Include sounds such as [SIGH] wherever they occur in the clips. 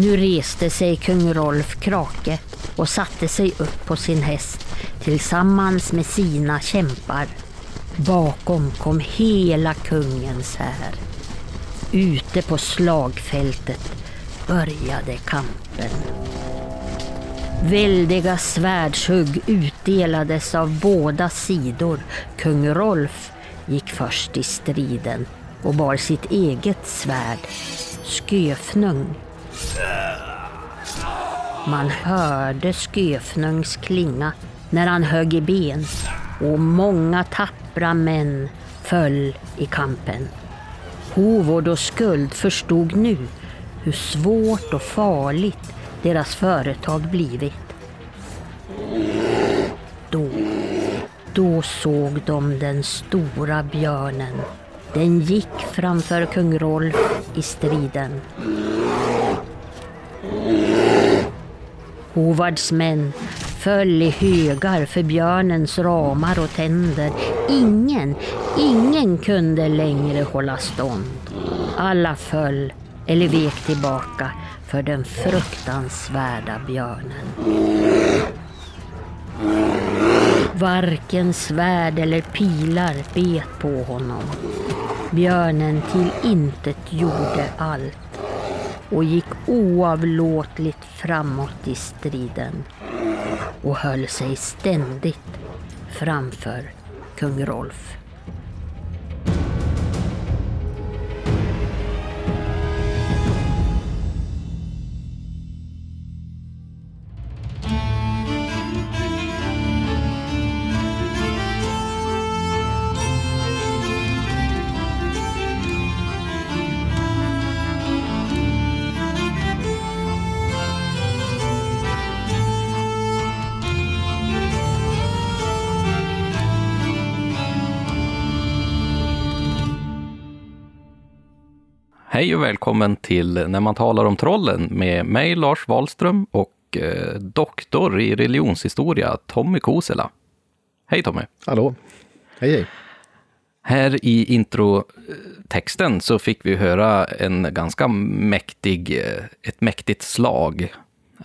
Nu reste sig kung Rolf Krake och satte sig upp på sin häst tillsammans med sina kämpar. Bakom kom hela kungens här. Ute på slagfältet började kampen. Väldiga svärdshugg utdelades av båda sidor. Kung Rolf gick först i striden och bar sitt eget svärd, Sköfnung. Man hörde Sköfnungs klinga när han högg i ben och många tappra män föll i kampen. Hovård och skuld förstod nu hur svårt och farligt deras företag blivit. Då, då såg de den stora björnen. Den gick framför kung Rolf i striden. Hovards män föll i högar för björnens ramar och tänder. Ingen, ingen kunde längre hålla stånd. Alla föll eller vek tillbaka för den fruktansvärda björnen. Varken svärd eller pilar bet på honom. Björnen till intet gjorde allt och gick oavlåtligt framåt i striden och höll sig ständigt framför kung Rolf. Hej och välkommen till När man talar om trollen med mig Lars Wahlström och eh, doktor i religionshistoria Tommy Kosela. Hej Tommy! Hallå! Hej hej! Här i introtexten så fick vi höra en ganska mäktig, eh, ett mäktigt slag.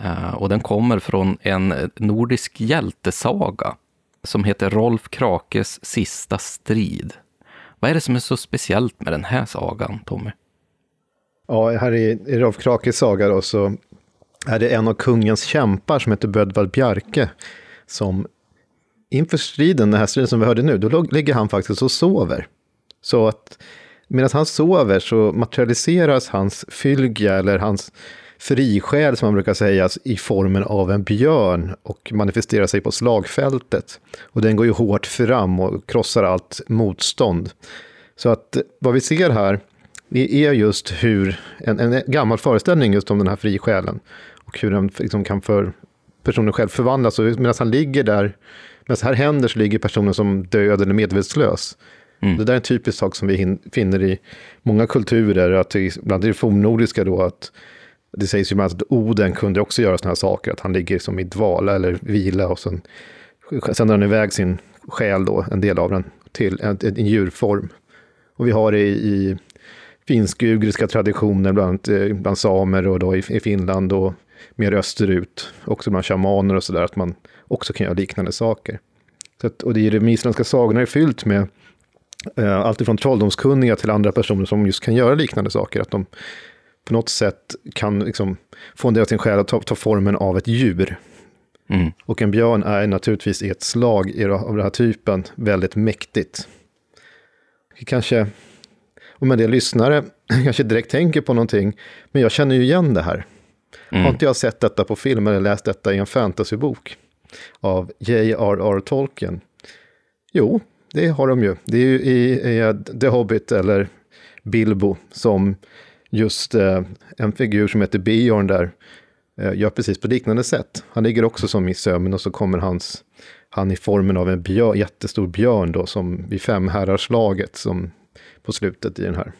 Eh, och den kommer från en nordisk hjältesaga som heter Rolf Krakes sista strid. Vad är det som är så speciellt med den här sagan, Tommy? Ja, här i, i Rolf Krakes saga då, så är det en av kungens kämpar som heter Bödvald Bjarke som inför striden, den här striden som vi hörde nu, då ligger han faktiskt och sover. Så att medan han sover så materialiseras hans fylgja eller hans frisjäl som man brukar säga i formen av en björn och manifesterar sig på slagfältet. Och den går ju hårt fram och krossar allt motstånd. Så att vad vi ser här är just hur, en, en gammal föreställning just om den här frisjälen. Och hur den liksom kan för personen själv förvandlas. Och medan han ligger där, medan här händer så ligger personen som död eller medvetslös. Mm. Det där är en typisk sak som vi finner i många kulturer, att bland det fornnordiska då, att det sägs ju att Oden kunde också göra sådana här saker, att han ligger som i dvala eller vila och sen sänder han iväg sin själ då, en del av den, till en, en djurform. Och vi har det i, i finsk-ugriska traditioner, bland eh, bland samer och då i, i Finland och mer österut, också bland shamaner och sådär, att man också kan göra liknande saker. Så att, och det är de isländska sagorna är fyllt med eh, allt ifrån trolldomskunniga till andra personer som just kan göra liknande saker, att de på något sätt kan liksom få en del av sin själ att ta, ta formen av ett djur. Mm. Och en björn är naturligtvis i ett slag av den här typen väldigt mäktigt. Kanske om en del lyssnare [CLEARS THROAT] kanske direkt tänker på någonting, men jag känner ju igen det här. Mm. Har inte jag sett detta på film eller läst detta i en fantasybok av J.R.R. Tolkien? Jo, det har de ju. Det är ju i, i The Hobbit eller Bilbo som just eh, en figur som heter Björn där eh, gör precis på liknande sätt. Han ligger också som i sömn och så kommer hans, han i formen av en björn, jättestor björn då som vid femherrarslaget som på slutet i den här.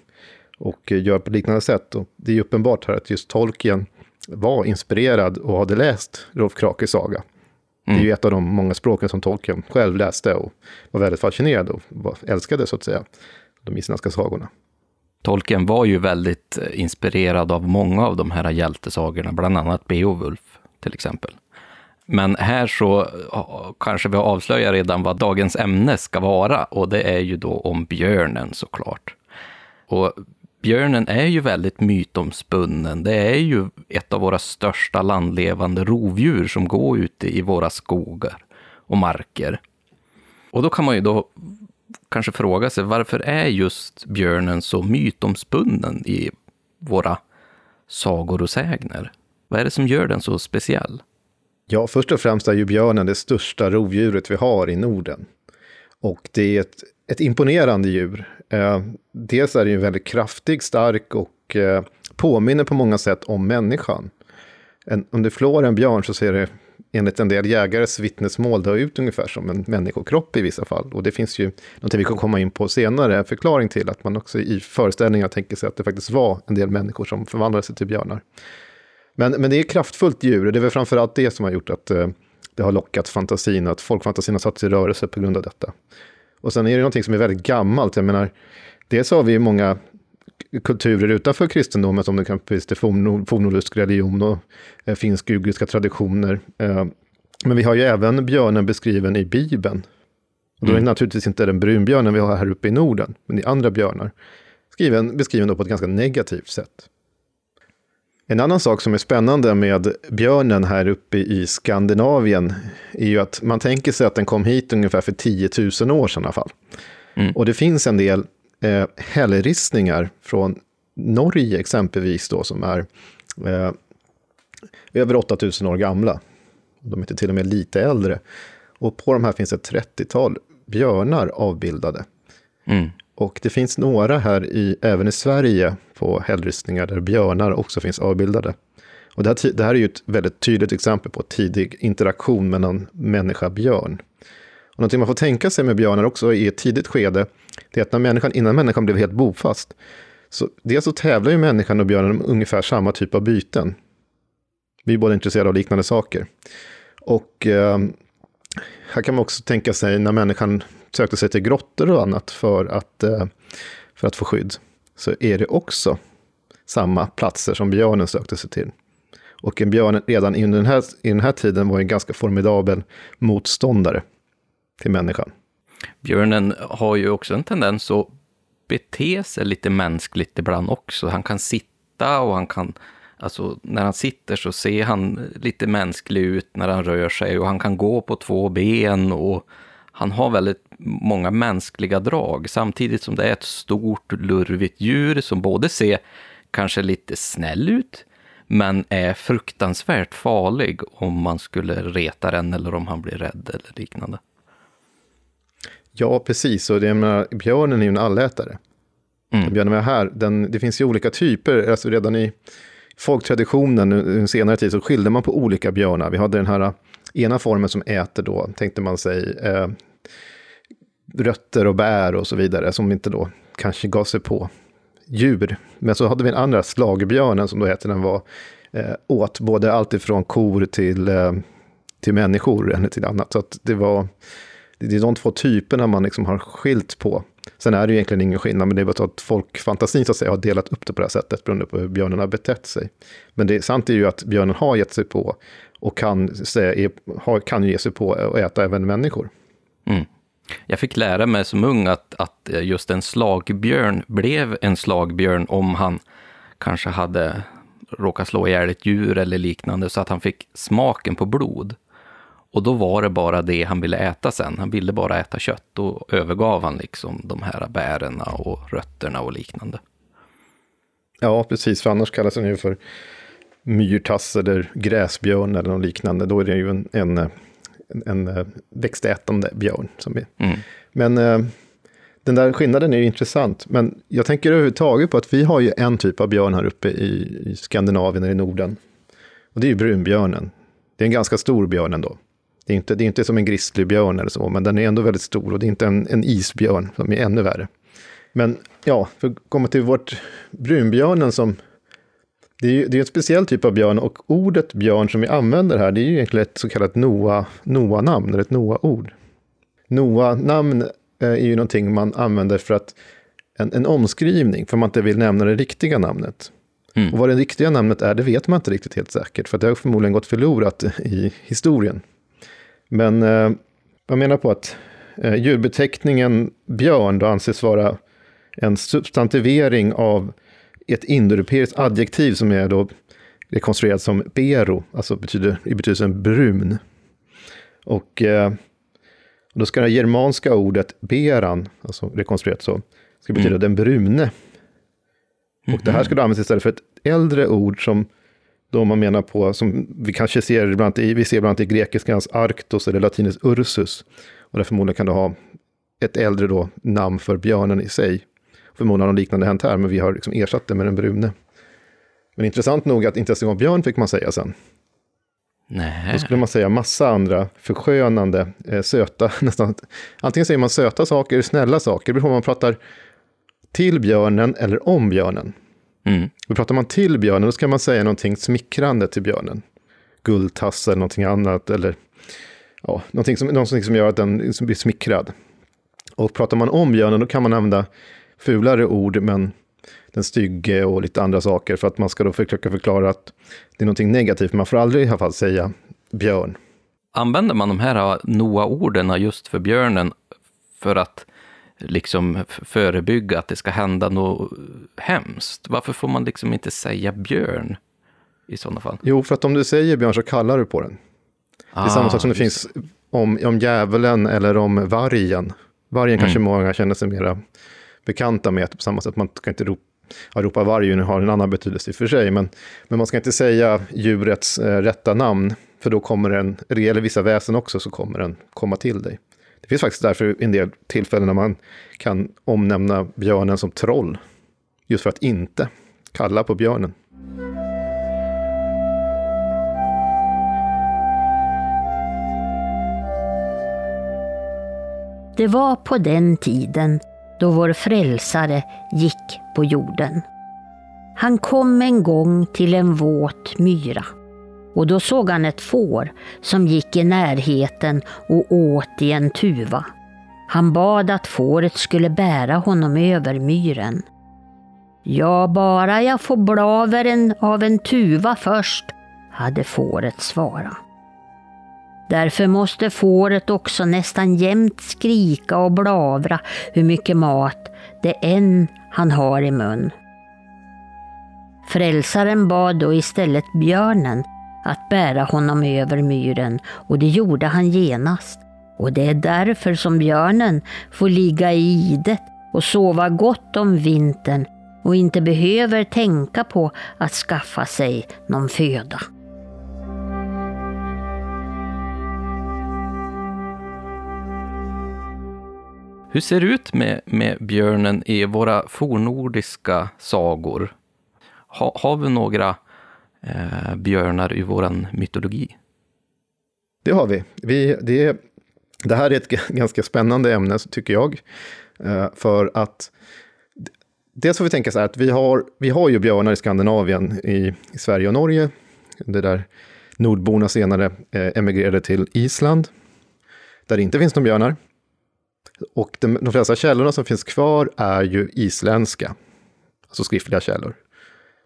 Och eh, gör på liknande sätt. Och det är uppenbart här att just Tolkien var inspirerad och hade läst Rolf Krakes saga. Mm. Det är ju mm. ett av de många språken som Tolkien själv läste och var väldigt fascinerad och älskade så att säga, de isländska sagorna. Tolkien var ju väldigt eh, inspirerad av många av de här hjältesagorna, bland annat Beowulf till exempel. Men här så kanske vi avslöjar redan vad dagens ämne ska vara och det är ju då om björnen såklart. Och björnen är ju väldigt mytomspunnen. Det är ju ett av våra största landlevande rovdjur som går ute i våra skogar och marker. Och då kan man ju då kanske fråga sig varför är just björnen så mytomspunnen i våra sagor och sägner? Vad är det som gör den så speciell? Ja, först och främst är ju björnen det största rovdjuret vi har i Norden. Och det är ett, ett imponerande djur. Eh, dels är det ju väldigt kraftig, stark och eh, påminner på många sätt om människan. En, om du flår en björn så ser det enligt en del jägares vittnesmål dö ut ungefär som en människokropp i vissa fall. Och det finns ju någonting vi kan komma in på senare, en förklaring till att man också i föreställningar tänker sig att det faktiskt var en del människor som förvandlade sig till björnar. Men, men det är kraftfullt djur och det är väl framförallt det som har gjort att eh, det har lockat fantasin, att folkfantasin har satt i rörelse på grund av detta. Och sen är det någonting som är väldigt gammalt, jag menar, dels har vi ju många kulturer utanför kristendomen, som exempelvis det fornnordisk religion och eh, finsk-ugriska traditioner. Eh, men vi har ju även björnen beskriven i Bibeln. Och då är det mm. naturligtvis inte den brunbjörnen vi har här uppe i Norden, men det är andra björnar. Skriven, beskriven då på ett ganska negativt sätt. En annan sak som är spännande med björnen här uppe i Skandinavien är ju att man tänker sig att den kom hit ungefär för 10 000 år sedan i alla fall. Mm. Och det finns en del eh, hällristningar från Norge exempelvis då som är eh, över 8000 år gamla. De är till och med lite äldre. Och på de här finns ett 30-tal björnar avbildade. Mm. Och det finns några här i, även i Sverige på hällristningar där björnar också finns avbildade. Och det här, det här är ju ett väldigt tydligt exempel på tidig interaktion mellan människa och björn. Och någonting man får tänka sig med björnar också i ett tidigt skede, det är att när människan, innan människan blev helt bofast, så dels så tävlar ju människan och björnen om ungefär samma typ av byten. Vi är båda intresserade av liknande saker. Och eh, här kan man också tänka sig när människan sökte sig till grottor och annat för att, eh, för att få skydd, så är det också samma platser som björnen sökte sig till. Och en björn redan i den här, i den här tiden var en ganska formidabel motståndare till människan. Björnen har ju också en tendens att bete sig lite mänskligt ibland också. Han kan sitta och han kan, alltså när han sitter så ser han lite mänsklig ut när han rör sig och han kan gå på två ben och han har väldigt många mänskliga drag samtidigt som det är ett stort lurvigt djur som både ser kanske lite snäll ut men är fruktansvärt farlig om man skulle reta den eller om han blir rädd eller liknande. Ja, precis. Och det, menar, björnen är ju en allätare. Mm. Björnen har här, den, det finns ju olika typer. Alltså redan i folktraditionen under senare tid så skilde man på olika björnar. Vi hade den här ena formen som äter då, tänkte man sig, eh, rötter och bär och så vidare, som inte då kanske gav sig på djur. Men så hade vi en andra, slagbjörnen som då heter den var, eh, åt både alltifrån kor till, eh, till människor eller till annat. Så att det var det är de två typerna man liksom har skilt på. Sen är det ju egentligen ingen skillnad, men det är bara att folkfantasin så att säga har delat upp det på det här sättet beroende på hur björnen har betett sig. Men det sant är ju att björnen har gett sig på och kan, säga, kan ge sig på att äta även människor. Mm. Jag fick lära mig som ung att, att just en slagbjörn blev en slagbjörn om han kanske hade råkat slå ihjäl ett djur eller liknande, så att han fick smaken på blod. Och då var det bara det han ville äta sen. Han ville bara äta kött. Då övergav han liksom de här bären och rötterna och liknande. Ja, precis. För annars kallas den ju för myrtass eller gräsbjörn eller något liknande. Då är det ju en, en, eh, en, en växtätande björn. Som är. Mm. Men eh, den där skillnaden är ju intressant. Men jag tänker överhuvudtaget på att vi har ju en typ av björn här uppe i, i Skandinavien, eller i Norden. Och det är ju brunbjörnen. Det är en ganska stor björn ändå. Det är inte, det är inte som en grizzlybjörn eller så, men den är ändå väldigt stor och det är inte en, en isbjörn som är ännu värre. Men ja, för att komma till vårt brunbjörnen som... Det är ju det är en speciell typ av björn och ordet björn som vi använder här, det är ju egentligen ett så kallat Noa-namn, eller ett Noa-ord. Noa-namn eh, är ju någonting man använder för att en, en omskrivning för man inte vill nämna det riktiga namnet. Mm. Och vad det riktiga namnet är, det vet man inte riktigt helt säkert, för det har förmodligen gått förlorat i historien. Men eh, jag menar på att eh, djurbeteckningen björn då anses vara en substantivering av ett indoeuropeiskt adjektiv som är då rekonstruerat som bero, alltså betyder, i betydelsen brun. Och eh, då ska det germanska ordet beran, alltså rekonstruerat så, ska betyda Mm. den brune. Och det här ska då användas istället för ett äldre ord som då man menar på, som vi kanske ser ibland i, vi ser bland annat i grekiskans arktos eller latinets ursus. Och det förmodligen kan det ha ett äldre då namn för björnen i sig. Förmodligen har något liknande hänt här, men vi har liksom ersatt det med den brune. Men intressant nog att inte ens en gång björn fick man säga sen. Nej. Då skulle man säga massa andra förskönande, eh, söta, [LAUGHS] nästan. Antingen säger man söta saker, snälla saker, det beror på om man pratar till björnen eller om björnen. Mm. Och pratar man till björnen, då ska man säga någonting smickrande till björnen. Guldtass eller någonting annat, eller ja, någonting, som, någonting som gör att den liksom blir smickrad. Och pratar man om björnen, då kan man använda fulare ord, men den stygge och lite andra saker, för att man ska då försöka förklara att det är någonting negativt. Man får aldrig i alla fall säga björn. Använder man de här Noa-orden just för björnen för att liksom förebygga att det ska hända något hemskt? Varför får man liksom inte säga björn i sådana fall? Jo, för att om du säger björn så kallar du på den. Det är samma sak som det finns om, om djävulen eller om vargen. Vargen kanske många känner sig mera bekanta med, på samma sätt. Man kan inte ropa, ja, ropa varg har en annan betydelse i och för sig, men, men man ska inte säga djurets eh, rätta namn, för då kommer den, eller det gäller vissa väsen också, så kommer den komma till dig. Det finns faktiskt därför en del tillfällen när man kan omnämna björnen som troll, just för att inte kalla på björnen. Det var på den tiden då vår frälsare gick på jorden. Han kom en gång till en våt myra och då såg han ett får som gick i närheten och åt i en tuva. Han bad att fåret skulle bära honom över myren. Ja, bara jag får blaveren av en tuva först, hade fåret svarat. Därför måste fåret också nästan jämt skrika och blavra hur mycket mat det än han har i mun. Frälsaren bad då istället björnen att bära honom över myren och det gjorde han genast. Och det är därför som björnen får ligga i idet och sova gott om vintern och inte behöver tänka på att skaffa sig någon föda. Hur ser det ut med, med björnen i våra fornordiska sagor? Ha, har vi några eh, björnar i vår mytologi? Det har vi. vi det, det här är ett g- ganska spännande ämne, tycker jag. Eh, För att dels får vi tänka så här att vi har, vi har ju björnar i Skandinavien, i, i Sverige och Norge. Det där nordborna senare eh, emigrerade till Island, där det inte finns några björnar. Och de, de flesta källorna som finns kvar är ju isländska, alltså skriftliga källor.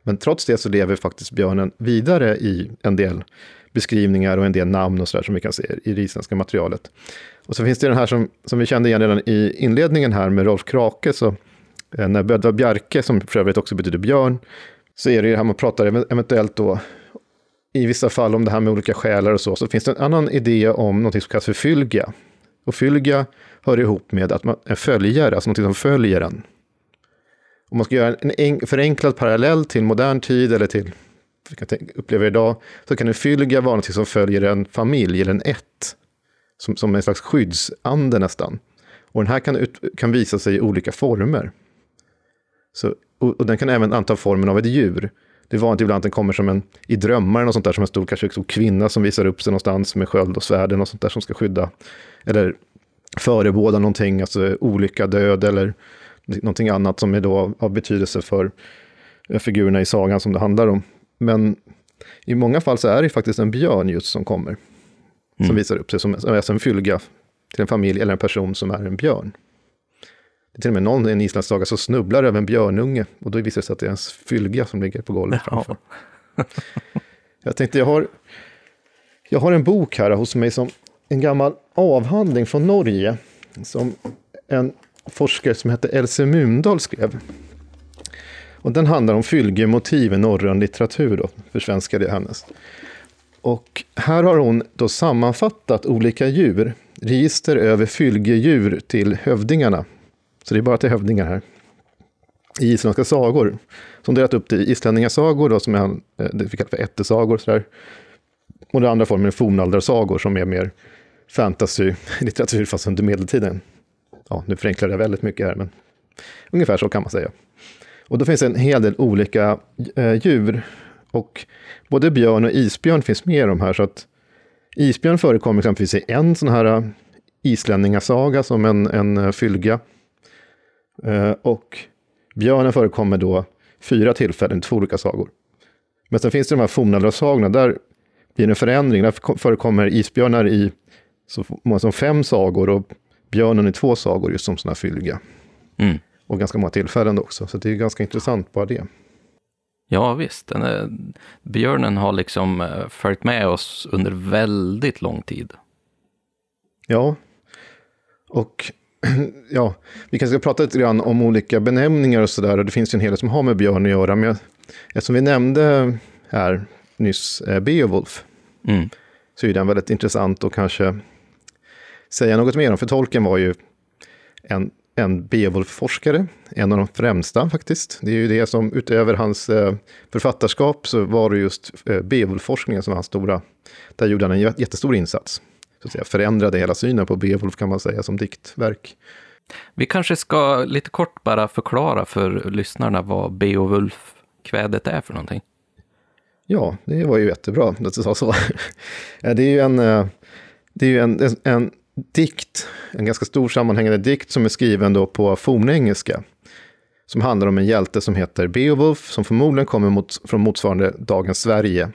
Men trots det så lever faktiskt björnen vidare i en del beskrivningar och en del namn och sådär som vi kan se i det isländska materialet. Och så finns det den här som, som vi kände igen redan i inledningen här med Rolf Krake, så eh, när Bödva Bjerke, som för övrigt också betyder björn, så är det ju det här man pratar eventuellt då i vissa fall om det här med olika själar och så, så finns det en annan idé om något som kallas för fylgia. Och fylgia hör ihop med att man är följare, alltså något som följer en. Om man ska göra en en- förenklad parallell till modern tid eller till vi kan tänka- uppleva idag, så kan en fylga vara något som följer en familj eller en ett. Som, som en slags skyddsande nästan. Och den här kan, ut, kan visa sig i olika former. Så, och, och den kan även anta formen av ett djur. Det är vanligt ibland att den kommer som en, i drömmar sånt där, som en stor, kanske en stor kvinna som visar upp sig någonstans med sköld och svärd eller något sånt där som ska skydda. Eller förebåda någonting, alltså olycka, död eller någonting annat som är då av- betydelse för figurerna i sagan som det handlar om. Men i många fall så är det faktiskt en björn just som kommer. Som Mm. visar upp sig som, som en fylga till en familj eller en person som är en björn. Det är till och med någon i en isländsk saga som snubblar över en björnunge och då visar det sig att det är ens fylga som ligger på golvet framför. jag tänkte, jag har, jag har en bok här hos mig som en gammal avhandling från Norge som en forskare som hette Else Mundal skrev. Och den handlar om fylgemotiv i norrön litteratur, då, för svenska det hennes. Och här har hon då sammanfattat olika djur, register över fylgedjur till hövdingarna. Så det är bara till hövdingar här. I isländska sagor. Som delat upp det i islänningasagor, då, som är, eh, det vi kallar för ättesagor. Sådär. Och den andra formen är fornaldarsagor, som är mer fantasy-litteratur, [LAUGHS] fast under medeltiden. Ja, nu förenklar jag väldigt mycket här, men ungefär så kan man säga. Och då finns det en hel del olika eh, djur. Och både björn och isbjörn finns med i de här. Så att isbjörn förekommer exempelvis i en sån här eh, islänningasaga som en, en eh, fylga. Eh, och björnen förekommer då fyra tillfällen i två olika sagor. Men sen finns det de här fornaldarsagorna, där blir det en förändring. Där förekommer isbjörnar i så många som fem sagor och björnen i två sagor just som sådana fylga. Mm. Och ganska många tillfällen också, så det är ganska intressant bara det. Ja, visst. Är, björnen har liksom eh, följt med oss under väldigt lång tid. Ja, och [CLEARS THROAT] ja, vi kanske ska prata lite grann om olika benämningar och sådär. Det finns ju en hel del som har med björn att göra. Men eftersom vi nämnde här nyss eh, Beowulf, mm. så är den väldigt intressant att kanske säga något mer om. För Tolkien var ju en en Beowulf-forskare, en av de främsta faktiskt. Det är ju det som, utöver hans eh, författarskap, så var det just eh, Beowulf-forskningen som var hans stora, där gjorde han en jättestor insats. Så att säga, förändrade hela synen på Beowulf kan man säga som diktverk. Vi kanske ska lite kort bara förklara för lyssnarna vad Beowulf-kvädet är för någonting. Ja, det var ju jättebra att du sa så. [LAUGHS] det är ju en, eh, det är ju en, en dikt, en ganska stor sammanhängande dikt som är skriven då på fornengelska. Som handlar om en hjälte som heter Beowulf, som förmodligen kommer mot, från motsvarande dagens Sverige.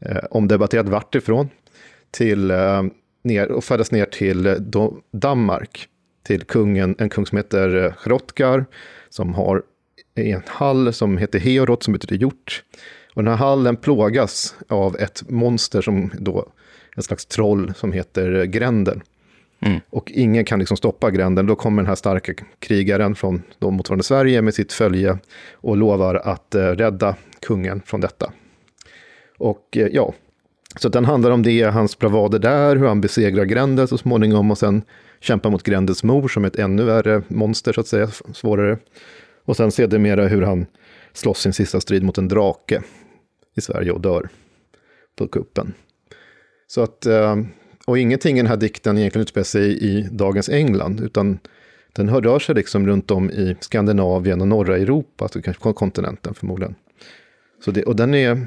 Eh, omdebatterat vart ifrån. Till, eh, ner, och färdas ner till eh, då, Danmark. Till kungen, en kung som heter eh, Hrothgar, som har en hall som heter Heorot, som betyder hjort. Och den här hallen plågas av ett monster som då, en slags troll som heter eh, Grendel. Mm. Och ingen kan liksom stoppa gränden. Då kommer den här starka krigaren från då motsvarande Sverige med sitt följe och lovar att eh, rädda kungen från detta. Och eh, ja, så den handlar om det, hans bravader där, hur han besegrar gränden så småningom och sen kämpar mot grändens mor som är ett ännu värre monster så att säga, svårare. Och sen sedermera hur han slåss sin sista strid mot en drake i Sverige och dör på kuppen. Så att eh, och ingenting i den här dikten egentligen utspelar sig i dagens England, utan den rör sig liksom runt om i Skandinavien och norra Europa, alltså kanske kontinenten förmodligen. Så det, och den är,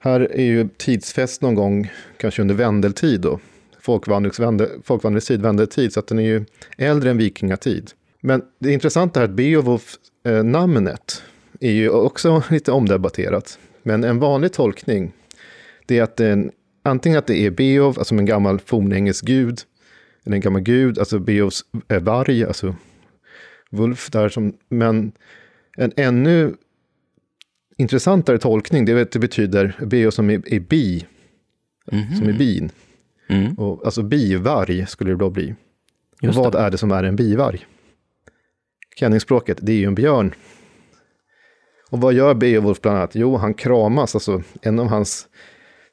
här är ju tidsfäst någon gång, kanske under vändeltid då, folkvandringstid, vändeltid, så att den är ju äldre än vikingatid. Men det intressanta är att Beowulf-namnet eh, är ju också [LAUGHS] lite omdebatterat. Men en vanlig tolkning, det är att den antingen att det är Beov, alltså en gammal fornengelsk gud, eller en gammal gud, alltså Beovs äh, varg, alltså Wolf där som, men en ännu intressantare tolkning, det, det betyder Beov som är, är bi, mm -hmm. som är bin. Mm. Och, alltså bivarg skulle det då bli. och vad det. är det som är en bivarg? Kenningsspråket, det är ju en björn. Och vad gör Beowulf bland annat? Jo, han kramas, alltså en av hans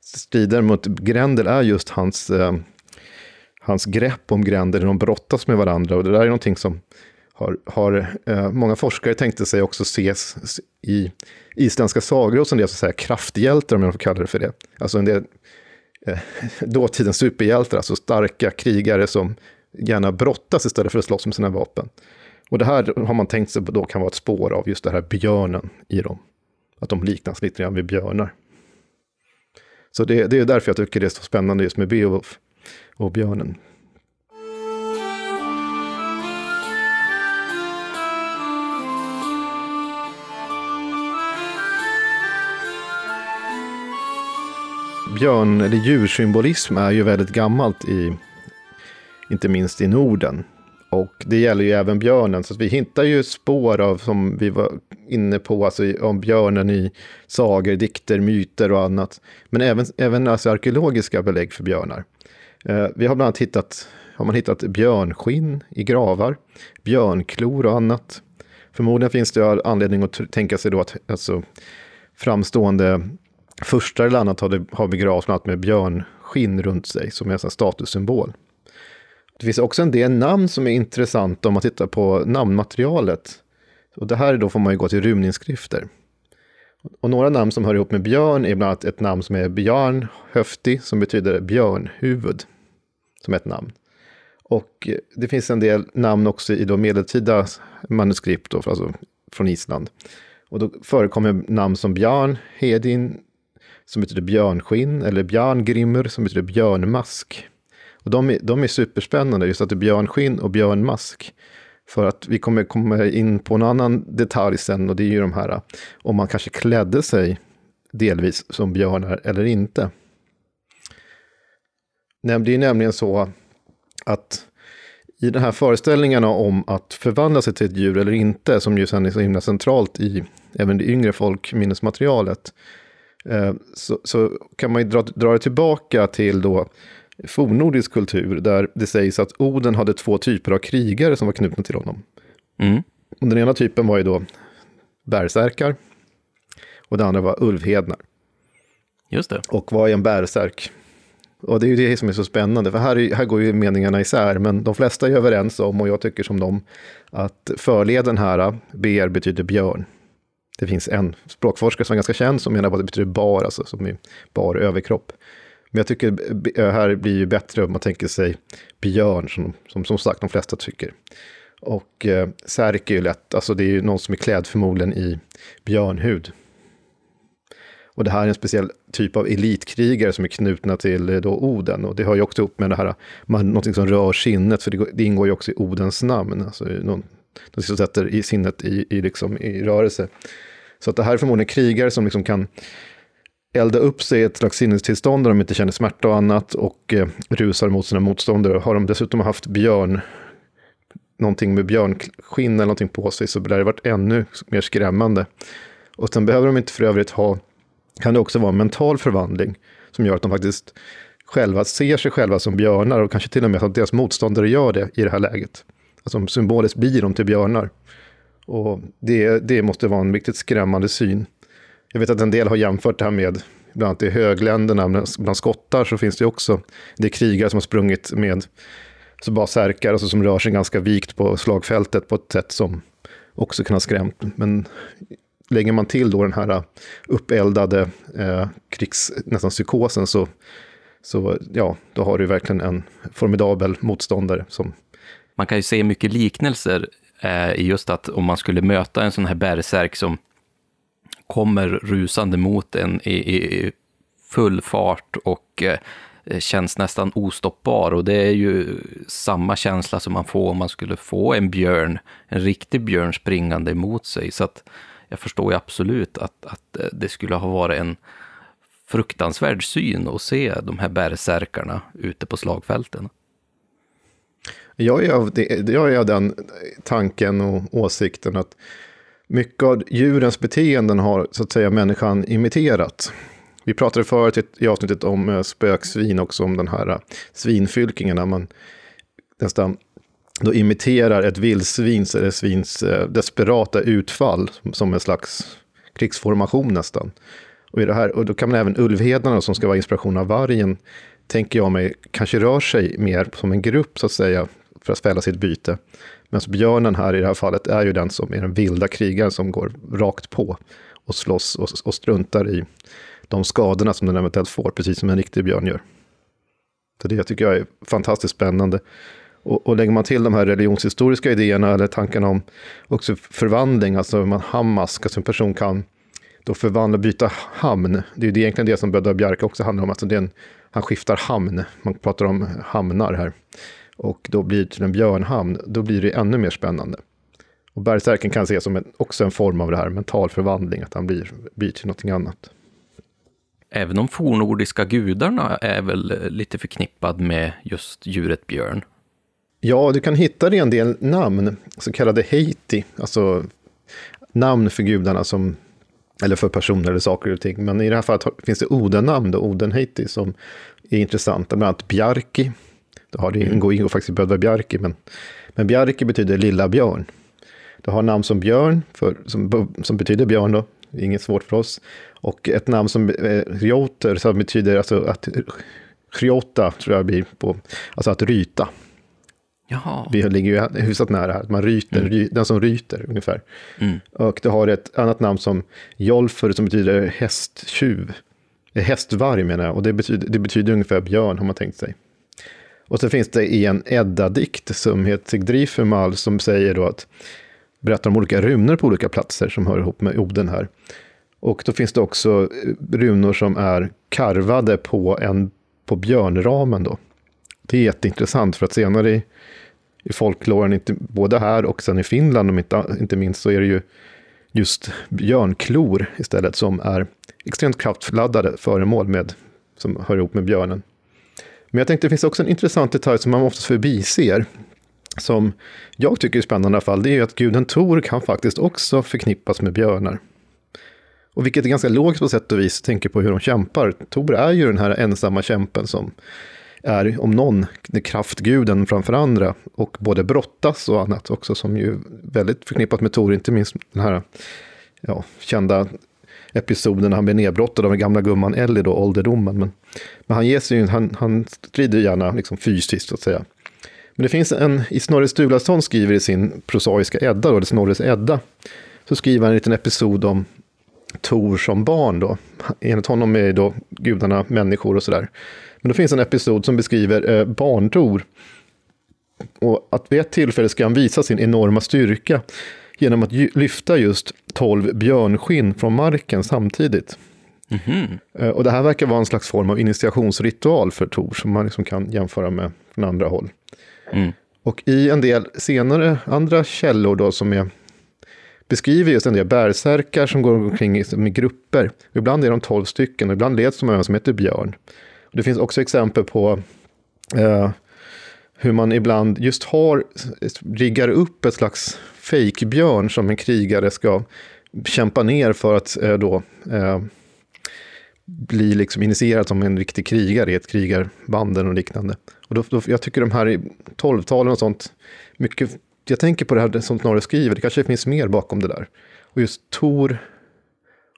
strider mot Grendel är just hans, eh, hans grepp om Grendel, de brottas med varandra. Och det där är någonting som har, har eh, många forskare tänkte sig också ses i isländska sagor och en del så säga, krafthjältar, om jag får kalla det för det. Alltså en del eh, [LAUGHS] dåtidens superhjältar, alltså starka krigare som gärna brottas istället för att slåss med sina vapen. Och det här har man tänkt sig då kan vara ett spår av just det här björnen i dem. Att de liknas lite grann vid björnar. Så det, det är därför jag tycker det är så spännande just med Beowulf och björnen. Björn, eller djursymbolism, är ju väldigt gammalt i, inte minst i Norden. Och det gäller ju även björnen, så vi hittar ju spår av, som vi var inne på, alltså om björnen i sagor, dikter, myter och annat. Men även, även alltså arkeologiska belägg för björnar. Eh, vi har bland annat hittat, har man hittat björnskinn i gravar, björnklor och annat. Förmodligen finns det anledning att tänka sig då att alltså, framstående furstar eller annat har, har begravts med björnskinn runt sig som en statussymbol. Det finns också en del namn som är intressanta om man tittar på namnmaterialet. Och det här då får man ju gå till runinskrifter. Och några namn som hör ihop med björn är bland annat ett namn som är Björn Höfti, som betyder björnhuvud, som ett namn. Och det finns en del namn också i då medeltida manuskript, då, alltså från Island. Och då förekommer namn som Björn Hedin, som betyder björnskinn, eller Björngrimmer, som betyder björnmask. Och de, är, de är superspännande, just att det är björnskinn och björnmask. För att vi kommer komma in på en annan detalj sen och det är ju de här om man kanske klädde sig delvis som björnar eller inte. Det är nämligen så att i de här föreställningarna om att förvandla sig till ett djur eller inte, som ju sen är så himla centralt i även det yngre folkminnesmaterialet, eh, så, så kan man ju dra, dra det tillbaka till då fornnordisk kultur där det sägs att Oden hade två typer av krigare som var knutna till honom. Mm. Och den ena typen var ju då bärsärkar och den andra var ulvhednar. Just det. Och vad är en bärsärk? Och det är ju det som är så spännande, för här, här går ju meningarna isär, men de flesta är överens om, och jag tycker som dem, att förleden här, ber betyder björn. Det finns en språkforskare som är ganska känd som menar att det betyder bar, alltså som är bar överkropp. Men jag tycker det eh, här blir ju bättre om man tänker sig björn, som som, som sagt de flesta tycker. Och eh, särk är ju lätt, alltså det är ju någon som är klädd förmodligen i björnhud. Och det här är en speciell typ av elitkrigare som är knutna till eh, då Oden. Och det har ju också ihop med det här, man, någonting som rör sinnet, för det, det ingår ju också i Odens namn. Alltså någon, någon som sätter i sinnet i, i, liksom, i rörelse. Så att det här är förmodligen krigare som liksom kan elda upp sig i ett slags sinnestillstånd där de inte känner smärta och annat och eh, rusar mot sina motståndare. Har de dessutom haft björn, någonting med björnskinn eller någonting på sig så blir det varit ännu mer skrämmande. Och sen behöver de inte för övrigt ha, kan det också vara en mental förvandling som gör att de faktiskt själva ser sig själva som björnar och kanske till och med att deras motståndare gör det i det här läget. Alltså symboliskt blir de till björnar. Och det, det måste vara en riktigt skrämmande syn. Jag vet att en del har jämfört det här med, bland annat i högländerna, bland skottar så finns det också, det är krigare som har sprungit med så bara särkar, alltså som rör sig ganska vikt på slagfältet på ett sätt som också kan ha skrämt. Men lägger man till då den här uppeldade eh, krigs, nästan psykosen så, så ja, då har du verkligen en formidabel motståndare. Som... Man kan ju se mycket liknelser eh, i just att om man skulle möta en sån här bärsärk som kommer rusande mot en i, i full fart och eh, känns nästan ostoppbar. Och det är ju samma känsla som man får om man skulle få en björn, en riktig björn springande emot sig. Så att jag förstår ju absolut att, att eh, det skulle ha varit en fruktansvärd syn att se de här bärsärkarna ute på slagfälten. Jag är, av det, jag är av den tanken och åsikten att mycket av djurens beteenden har så att säga människan imiterat. Vi pratade förut i avsnittet om eh, spöksvin också, om den här eh, svinfylkingen, när man nästan då imiterar ett vildsvins eller svins eh, desperata utfall som en slags krigsformation nästan. Och, i det här, och då kan man även ulvhedarna som ska vara inspiration av vargen, tänker jag mig, kanske rör sig mer som en grupp så att säga, för att fälla sitt byte. Medan björnen här i det här fallet är ju den som är den vilda krigaren som går rakt på och slåss och, och struntar i de skadorna som den eventuellt får, precis som en riktig björn gör. Så det tycker jag är fantastiskt spännande. Och, och lägger man till de här religionshistoriska idéerna eller tankarna om också förvandling, alltså man hammask, alltså en person kan då förvandla, byta hamn. Det är ju egentligen det som Bödda Bjarke också handlar om, alltså det en, han skiftar hamn. Man pratar om hamnar här och då blir det till en björnhamn, då blir det ännu mer spännande. Och bergsärken kan ses som en, också en form av det här mental förvandling, att han blir, blir till någonting annat. Även de fornordiska gudarna är väl lite förknippad med just djuret björn? Ja, du kan hitta det i en del namn, så kallade heiti, alltså namn för gudarna som, eller för personer eller saker och ting. Men i det här fallet finns det Oden-namn, då, Oden-heiti, som är intressanta, bland annat Bjarki. Har det ingår, ingår faktiskt Bödvar Bjarki, men, men Bjarki betyder lilla björn. Det har namn som björn, för, som, som betyder björn då, inget svårt för oss. Och ett namn som eh, Rjoter, som betyder alltså att Rjota, tror jag blir på, alltså att ryta. Jaha. Vi ligger ju hyfsat nära här, man ryter, Mm. ry, den som ryter ungefär. Mm. Och det har ett annat namn som Jolfer som betyder hästtjuv. Eh, Hästvarg menar jag, och det betyder, det betyder ungefär björn har man tänkt sig. Och så finns det i en Edda-dikt som heter Sigdrifumal som säger då att berättar om olika runor på olika platser som hör ihop med Oden här. Och då finns det också eh, runor som är karvade på, en, på björnramen då. Det är jätteintressant för att senare i, i folkloren, inte, både här och sen i Finland om inte, inte minst, så är det ju just björnklor istället som är extremt kraftladdade föremål med, som hör ihop med björnen. Men jag tänkte det finns också en intressant detalj som man oftast förbiser, som jag tycker är spännande i alla fall, det är ju att guden Tor kan faktiskt också förknippas med björnar. Och vilket är ganska logiskt på sätt och vis, tänker på hur de kämpar. Tor är ju den här ensamma kämpen som är, om någon, kraftguden framför andra. Och både brottas och annat också, som ju är väldigt förknippat med Tor, inte minst den här ja, kända episoden när han blir nedbrottad av den gamla gumman Ellie, då, ålderdomen. Men, men han, ger sig, han, han strider gärna liksom fysiskt, så att säga. Men det finns en, i Snorre Sturlason skriver i sin prosaiska Edda, då, eller Snorres Edda, så skriver han en liten episod om Tor som barn då. Enligt honom är då gudarna människor och sådär. Men det finns en episod som beskriver eh, barntor. Och att vid ett tillfälle ska han visa sin enorma styrka genom att lyfta just tolv björnskinn från marken samtidigt. Mhm. Eh, Och det här verkar vara en slags form av initiationsritual för Tor som man liksom kan jämföra med från andra håll. Mm. Och i en del senare andra källor då som är, beskriver just en del bärsärkar som går omkring i, i grupper. Ibland är de tolv stycken och ibland leds de av en som heter Björn. Och det finns också exempel på eh, hur man ibland just har, riggar upp ett slags fejkbjörn som en krigare ska kämpa ner för att eh, då eh, bli liksom initierad som en riktig krigare i ett krigarbanden och liknande. Och då, då, jag tycker de här tolvtalen 12-talen och sånt, mycket, jag tänker på det här som Snorre skriver, det kanske finns mer bakom det där. Och just Tor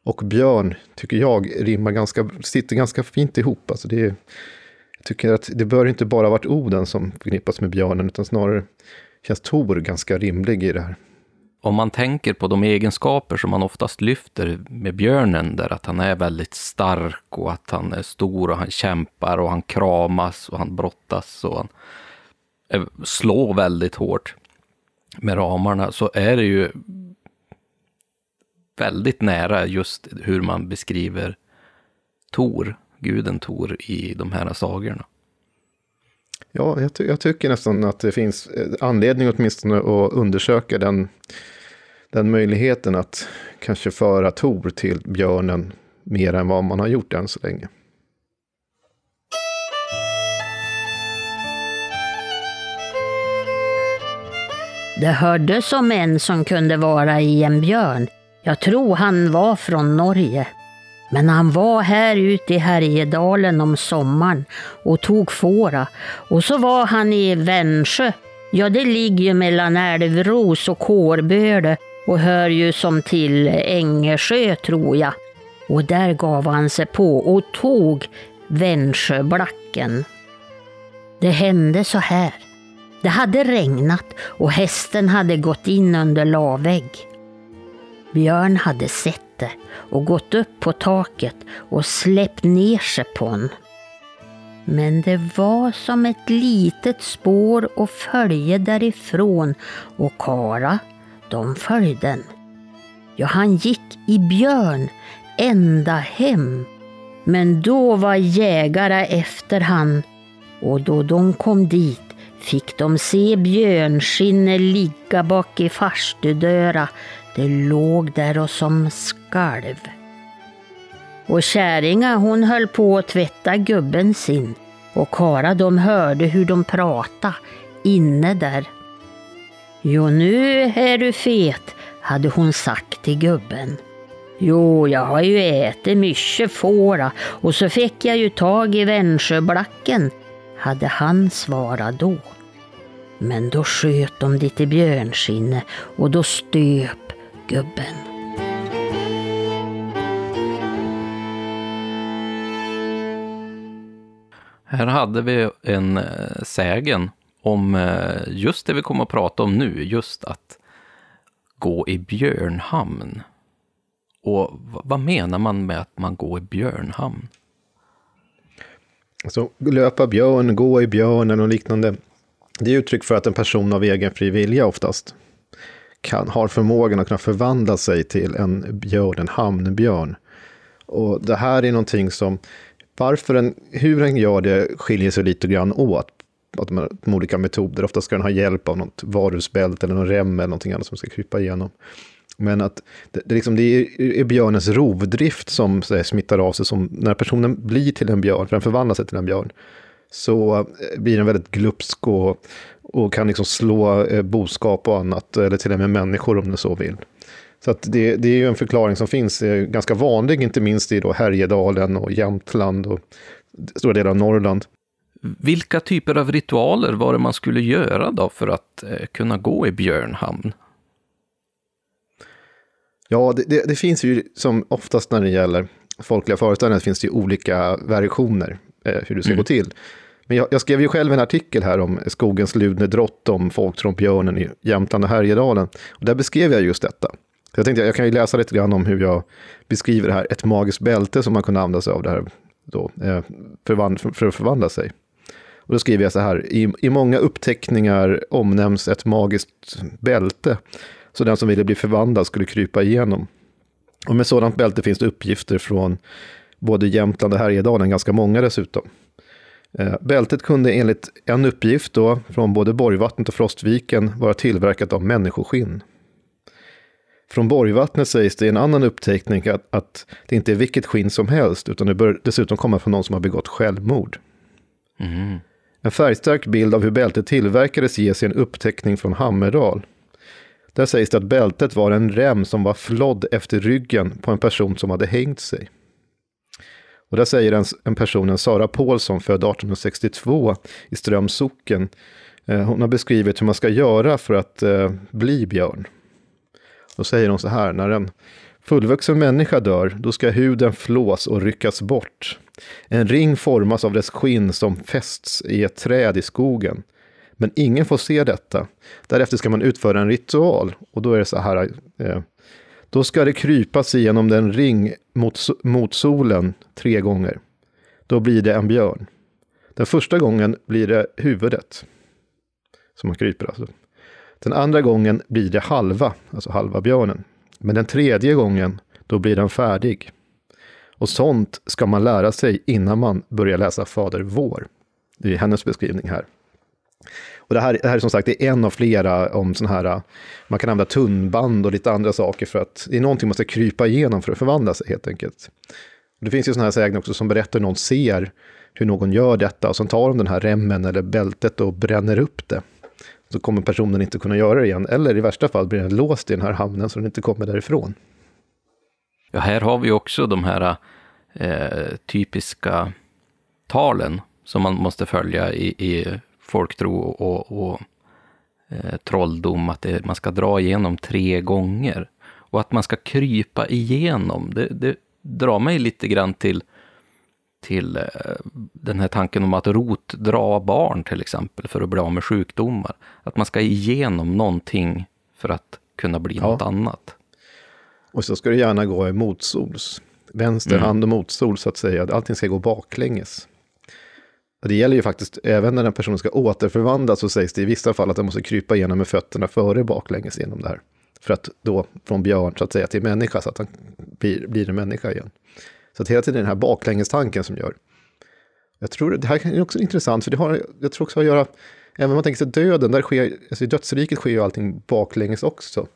och Björn tycker jag rimmar ganska, sitter ganska fint ihop. Alltså det, jag tycker att det bör inte bara varit Oden som förknippas med björnen, utan snarare känns Tor ganska rimlig i det här. Om man tänker på de egenskaper som man oftast lyfter med björnen, där att han är väldigt stark och att han är stor och han kämpar och han kramas och han brottas och han eh, slår väldigt hårt med ramarna, så är det ju väldigt nära just hur man beskriver Tor, guden Tor, i de här sagorna. Ja, jag, ty- jag tycker nästan att det finns eh, anledning åtminstone att undersöka den, den möjligheten att kanske föra Tor till björnen mer än vad man har gjort än så länge. Det hördes om en som kunde vara i en björn. Jag tror han var från Norge. Men han var här ute i Härjedalen om sommaren och tog fåra. Och så var han i Vänsjö. Ja, det ligger ju mellan Älvros och Kårböle och hör ju som till Ängersjö, tror jag. Och där gav han sig på och tog Vänsjöblacken. Det hände så här. Det hade regnat och hästen hade gått in under lavvägg. Björn hade sett inte och gått upp på taket och släppt ner sig på honom. Men det var som ett litet spår och följe därifrån och Kara, de följde den. Ja, han gick i björn ända hem. Men då var jägare efter han och då de kom dit fick de se björnskinnet ligga bak i farstudöra. Det låg där och som skalv. Och käringa hon höll på att tvätta gubben sin och Kara de hörde hur de prata inne där. Jo, nu är du fet, hade hon sagt till gubben. Jo, jag har ju ätit mycket fåra och så fick jag ju tag i Vänsjöblacken, hade han svarat då. Men då sköt de dit i björnskinne och då stöp gubben. Här hade vi en äh, sägen om äh, just det vi kommer att prata om nu, just att gå i björnhamn. Och vad menar man med att man går i björnhamn? Så löpa björn, gå i björnen och liknande. Det är uttryck för att en person av egen fri vilja oftast kan, har förmågan att kunna förvandla sig till en björn, en hamnbjörn. Och det här är någonting som, varför en, hur en gör det skiljer sig lite grann åt. Att man, med olika metoder, ofta ska den ha hjälp av något varusbälte eller någon rem eller någonting annat som ska krypa igenom. Men att det, det, liksom, det är, björnens rovdrift som här, smittar av sig. Som, när personen blir till en björn, för den förvandlar sig till en björn, så eh, blir den väldigt glupsk och, och kan liksom slå eh, boskap och annat, eller till och med människor om den så vill. Så det, det är ju en förklaring som finns, är ganska vanlig, inte minst i då Härjedalen och Jämtland och stora delar av Norrland. Vilka typer av ritualer var det man skulle göra då för att eh, kunna gå i björnhamn? Ja, det, det, det, finns ju som oftast när det gäller folkliga föreställningar finns det ju olika versioner eh, hur det ska mm. gå till. Men jag, jag, skrev ju själv en artikel här om skogens ludne drott, om folktronbjörnen i Jämtland och Härjedalen. Och där beskrev jag just detta. Så jag tänkte jag kan ju läsa lite grann om hur jag beskriver det här, ett magiskt bälte som man kunde använda sig av det här då, eh, förvand, för, för att förvandla sig. Och då skriver jag så här, i, i många uppteckningar omnämns ett magiskt bälte så den som ville bli förvandlad skulle krypa igenom. Och med sådant bälte finns det uppgifter från både Jämtland och Härjedalen, ganska många dessutom. Eh, bältet kunde enligt en uppgift då, från både Borgvattnet och Frostviken vara tillverkat av människoskinn. Från Borgvattnet sägs det i en annan uppteckning att, att det inte är vilket skinn som helst, utan det bör dessutom komma från någon som har begått självmord. Mm. En färgstark bild av hur bältet tillverkades ges i en uppteckning från Hammerdal. Där sägs det att bältet var en rem som var flodd efter ryggen på en person som hade hängt sig. Och där säger en, en person, en Sara Paulsson, född 1862 i Ströms socken, eh, hon har beskrivit hur man ska göra för att eh, bli björn. Då säger hon så här, när en fullvuxen människa dör, då ska huden flås och ryckas bort. En ring formas av dess skinn som fästs i ett träd i skogen. Men ingen får se detta. Därefter ska man utföra en ritual. Och då är det så här. Eh, då ska det krypas igenom den ring mot, mot solen tre gånger. Då blir det en björn. Den första gången blir det huvudet. Som man kryper alltså. Den andra gången blir det halva, alltså halva björnen. Men den tredje gången, då blir den färdig. Och sånt ska man lära sig innan man börjar läsa Fader vår. Det är hennes beskrivning här. Och det här, det här är som sagt det är en av flera om sådana här, man kan använda tunnband och lite andra saker för att det är någonting man ska krypa igenom för att förvandla sig helt enkelt. Det finns ju sådana här sägner också som berättar hur någon ser hur någon gör detta och sen tar de den här remmen eller bältet och bränner upp det. Så kommer personen inte kunna göra det igen, eller i värsta fall blir den låst i den här hamnen så den inte kommer därifrån. Ja, här har vi också de här eh, typiska talen som man måste följa i, i folktro och, och eh, trolldom, att det, man ska dra igenom tre gånger. Och att man ska krypa igenom, det, det drar mig lite grann till, till eh, den här tanken om att rotdra barn till exempel, för att bli av med sjukdomar. Att man ska igenom någonting för att kunna bli ja. något annat. Och så ska det gärna gå i motsols. Vänster mm. hand och motsol så att säga. Allting ska gå baklänges. Och det gäller ju faktiskt, även när den personen ska återförvandlas så sägs det i vissa fall att den måste krypa igenom med fötterna före baklänges genom det här. För att då från björn så att säga till människa så att han blir, blir en människa igen. Så att hela tiden den här baklängestanken som gör. Jag tror det här är också intressant för det har, jag tror också att göra, även om man tänker sig döden, där sker, alltså i dödsriket sker ju allting baklänges också.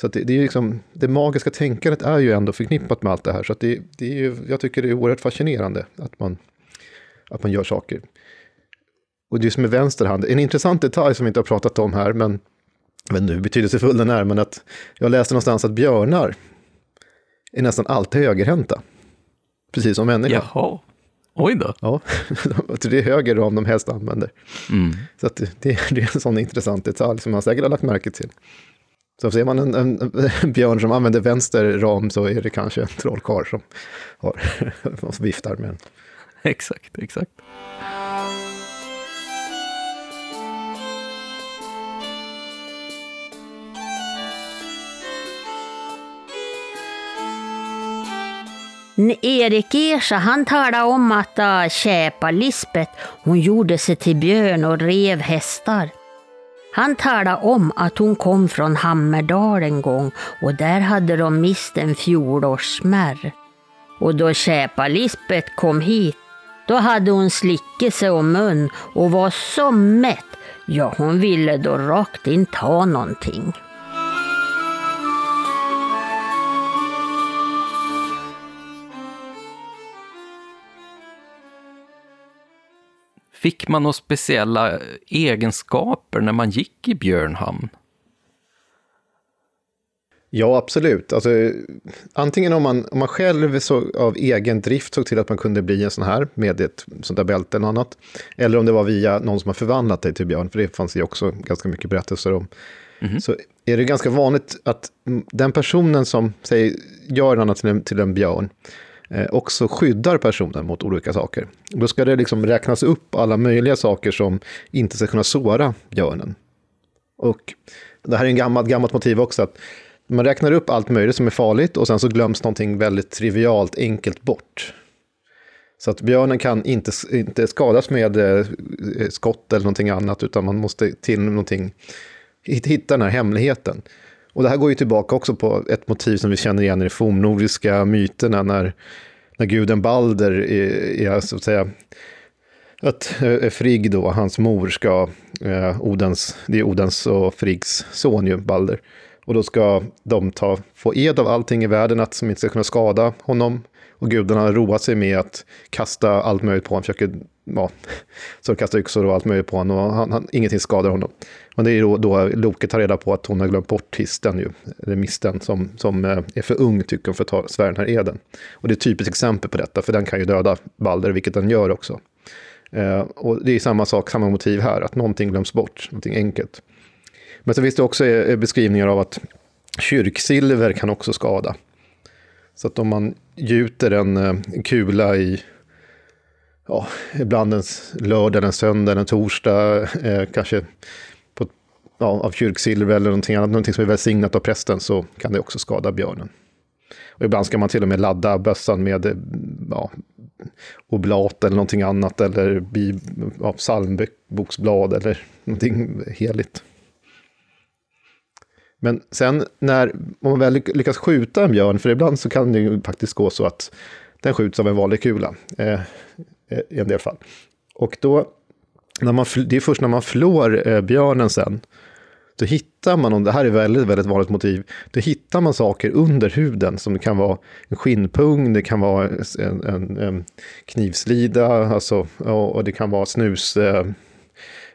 Så att det, det, är liksom, det magiska tänkandet är ju ändå förknippat med allt det här. Så att det, det är ju, jag tycker det är oerhört fascinerande att man att man gör saker. Och just med vänster hand, en intressant detalj som vi inte har pratat om här, men jag vet inte hur betydelsefull den är, men att jag läste någonstans att björnar är nästan alltid högerhänta. Precis som människor. Jaha. Oj då. Ja, [LAUGHS] det är höger ram de helst använder. Mm. Så att det, det är en sån intressant detalj som man säkert har lagt märke till. Så ser man en, en, en björn som använder vänster ram så är det kanske en trollkarl som, har, [LAUGHS] som viftar med den. [LAUGHS] Exakt, exakt. Erik Ersa han talade om att äh, uh, Käpa-Lisbet hon gjorde sig till björn och rev hästar. Han talade om att hon kom från Hammerdal en gång och där hade de mist en fjolårssmärr. Och då Käpa-Lisbet kom hit, då hade hon slickat sig om mun och var så mätt, ja hon ville då rakt in ta någonting. Fick man några speciella egenskaper när man gick i Björnhamn? Ja, absolut. Alltså, antingen om man, om man själv så, av egen drift såg till att man kunde bli en sån här med ett sånt där bälte eller annat. Eller om det var via någon som har förvandlat dig till björn, för det fanns ju också ganska mycket berättelser om. Mm. Så är det ganska vanligt att den personen som säger, gör en annan till en, till en björn, eh, också skyddar personen mot olika saker. Då ska det liksom räknas upp alla möjliga saker som inte ska kunna såra björnen. Och det här är en gammalt, gammalt motiv också, att man räknar upp allt möjligt som är farligt och sen så glöms någonting väldigt trivialt, enkelt bort. Så att björnen kan inte, inte skadas med eh, skott eller någonting annat, utan man måste till någonting, hitta den här hemligheten. Och det här går ju tillbaka också på ett motiv som vi känner igen i de fornnordiska myterna, när, när guden Balder är, är så att säga, att eh, Frigg då, hans mor, ska, eh, Odens, det är Odens och Friggs son ju, Balder, och då ska de ta, få ed av allting i världen att som inte ska kunna skada honom. Och gudarna har roat sig med att kasta allt möjligt på honom, försöker, ja, [LAUGHS] så kastar yxor och allt möjligt på honom och han, han, ingenting skadar honom. Men det är då, då Loke tar reda på att hon har glömt bort histen, ju, eller misten, som, som eh, är för ung tycker hon för att ta, svära den här eden. Och det är ett typiskt exempel på detta, för den kan ju döda Balder, vilket den gör också. Eh, och det är samma sak, samma motiv här, att någonting glöms bort, någonting enkelt. Men så finns det också eh, beskrivningar av att kyrksilver kan också skada. Så att om man gjuter en eh, kula i, ja, ibland en lördag, en söndag, en torsdag, eh, kanske på, ja, av kyrksilver eller någonting annat, någonting som är välsignat av prästen, så kan det också skada björnen. Och ibland ska man till och med ladda bössan med eh, ja, oblat eller någonting annat, eller ja, psalmboksblad eller någonting heligt. Men sen när om man väl lyckas skjuta en björn, för ibland så kan det ju faktiskt gå så att den skjuts av en vanlig kula, eh, eh i en del fall. Och då, när man, det är först när man flår eh, björnen sen, då hittar man, och det här är väldigt, väldigt vanligt motiv, då hittar man saker under huden som det kan vara en skinnpung, det kan vara en, en, en knivslida, alltså, och, och, det kan vara snus, eh,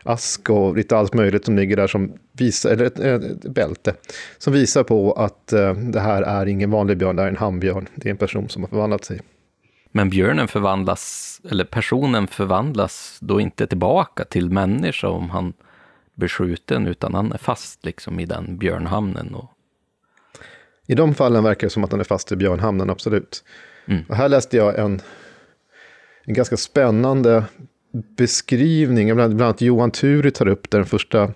ask och lite allt möjligt som ligger där som visar, eller ett, ett bälte, som visar på att uh, det här är ingen vanlig björn, det är en handbjörn. Det är en person som har förvandlat sig. Men björnen förvandlas, eller personen förvandlas då inte tillbaka till människa om han blir skjuten, utan han är fast liksom i den björnhamnen. Och... I de fallen verkar det som att han är fast i björnhamnen, absolut. Mm. Och här läste jag en, en ganska spännande beskrivning, bland, annat Johan Turi tar upp det, den första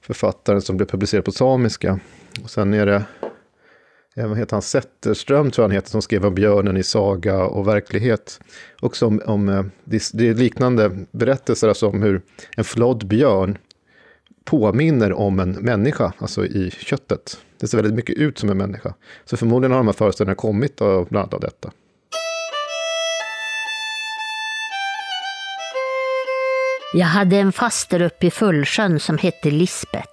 författaren som blev publicerad på samiska. Och sen är det, eh, vad heter han, Zetterström tror jag han heter, som skrev om björnen i saga och verklighet. Också om, eh, om det är liknande berättelser, alltså om hur en flodd björn påminner om en människa, alltså i köttet. Det ser väldigt mycket ut som en människa. Så förmodligen har de här föreställningarna kommit av, bland annat av detta. Jag hade en faster uppe i Fullsjön som hette Lisbet.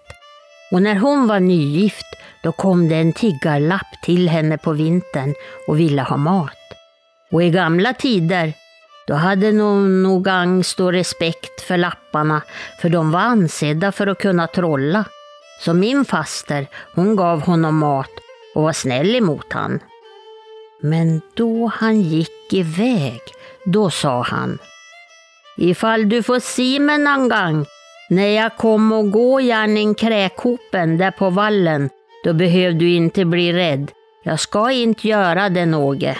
Och när hon var nygift då kom det en tiggarlapp till henne på vintern och ville ha mat. Och i gamla tider då hade nog, nog angst och respekt för lapparna, för de var ansedda för att kunna trolla. Så min faster, hon gav honom mat och var snäll emot han. Men då han gick iväg, då sa han Ifall du får se mig någon gång när jag kom och gå gärning kräkhopen där på vallen, då behöver du inte bli rädd. Jag ska inte göra det något.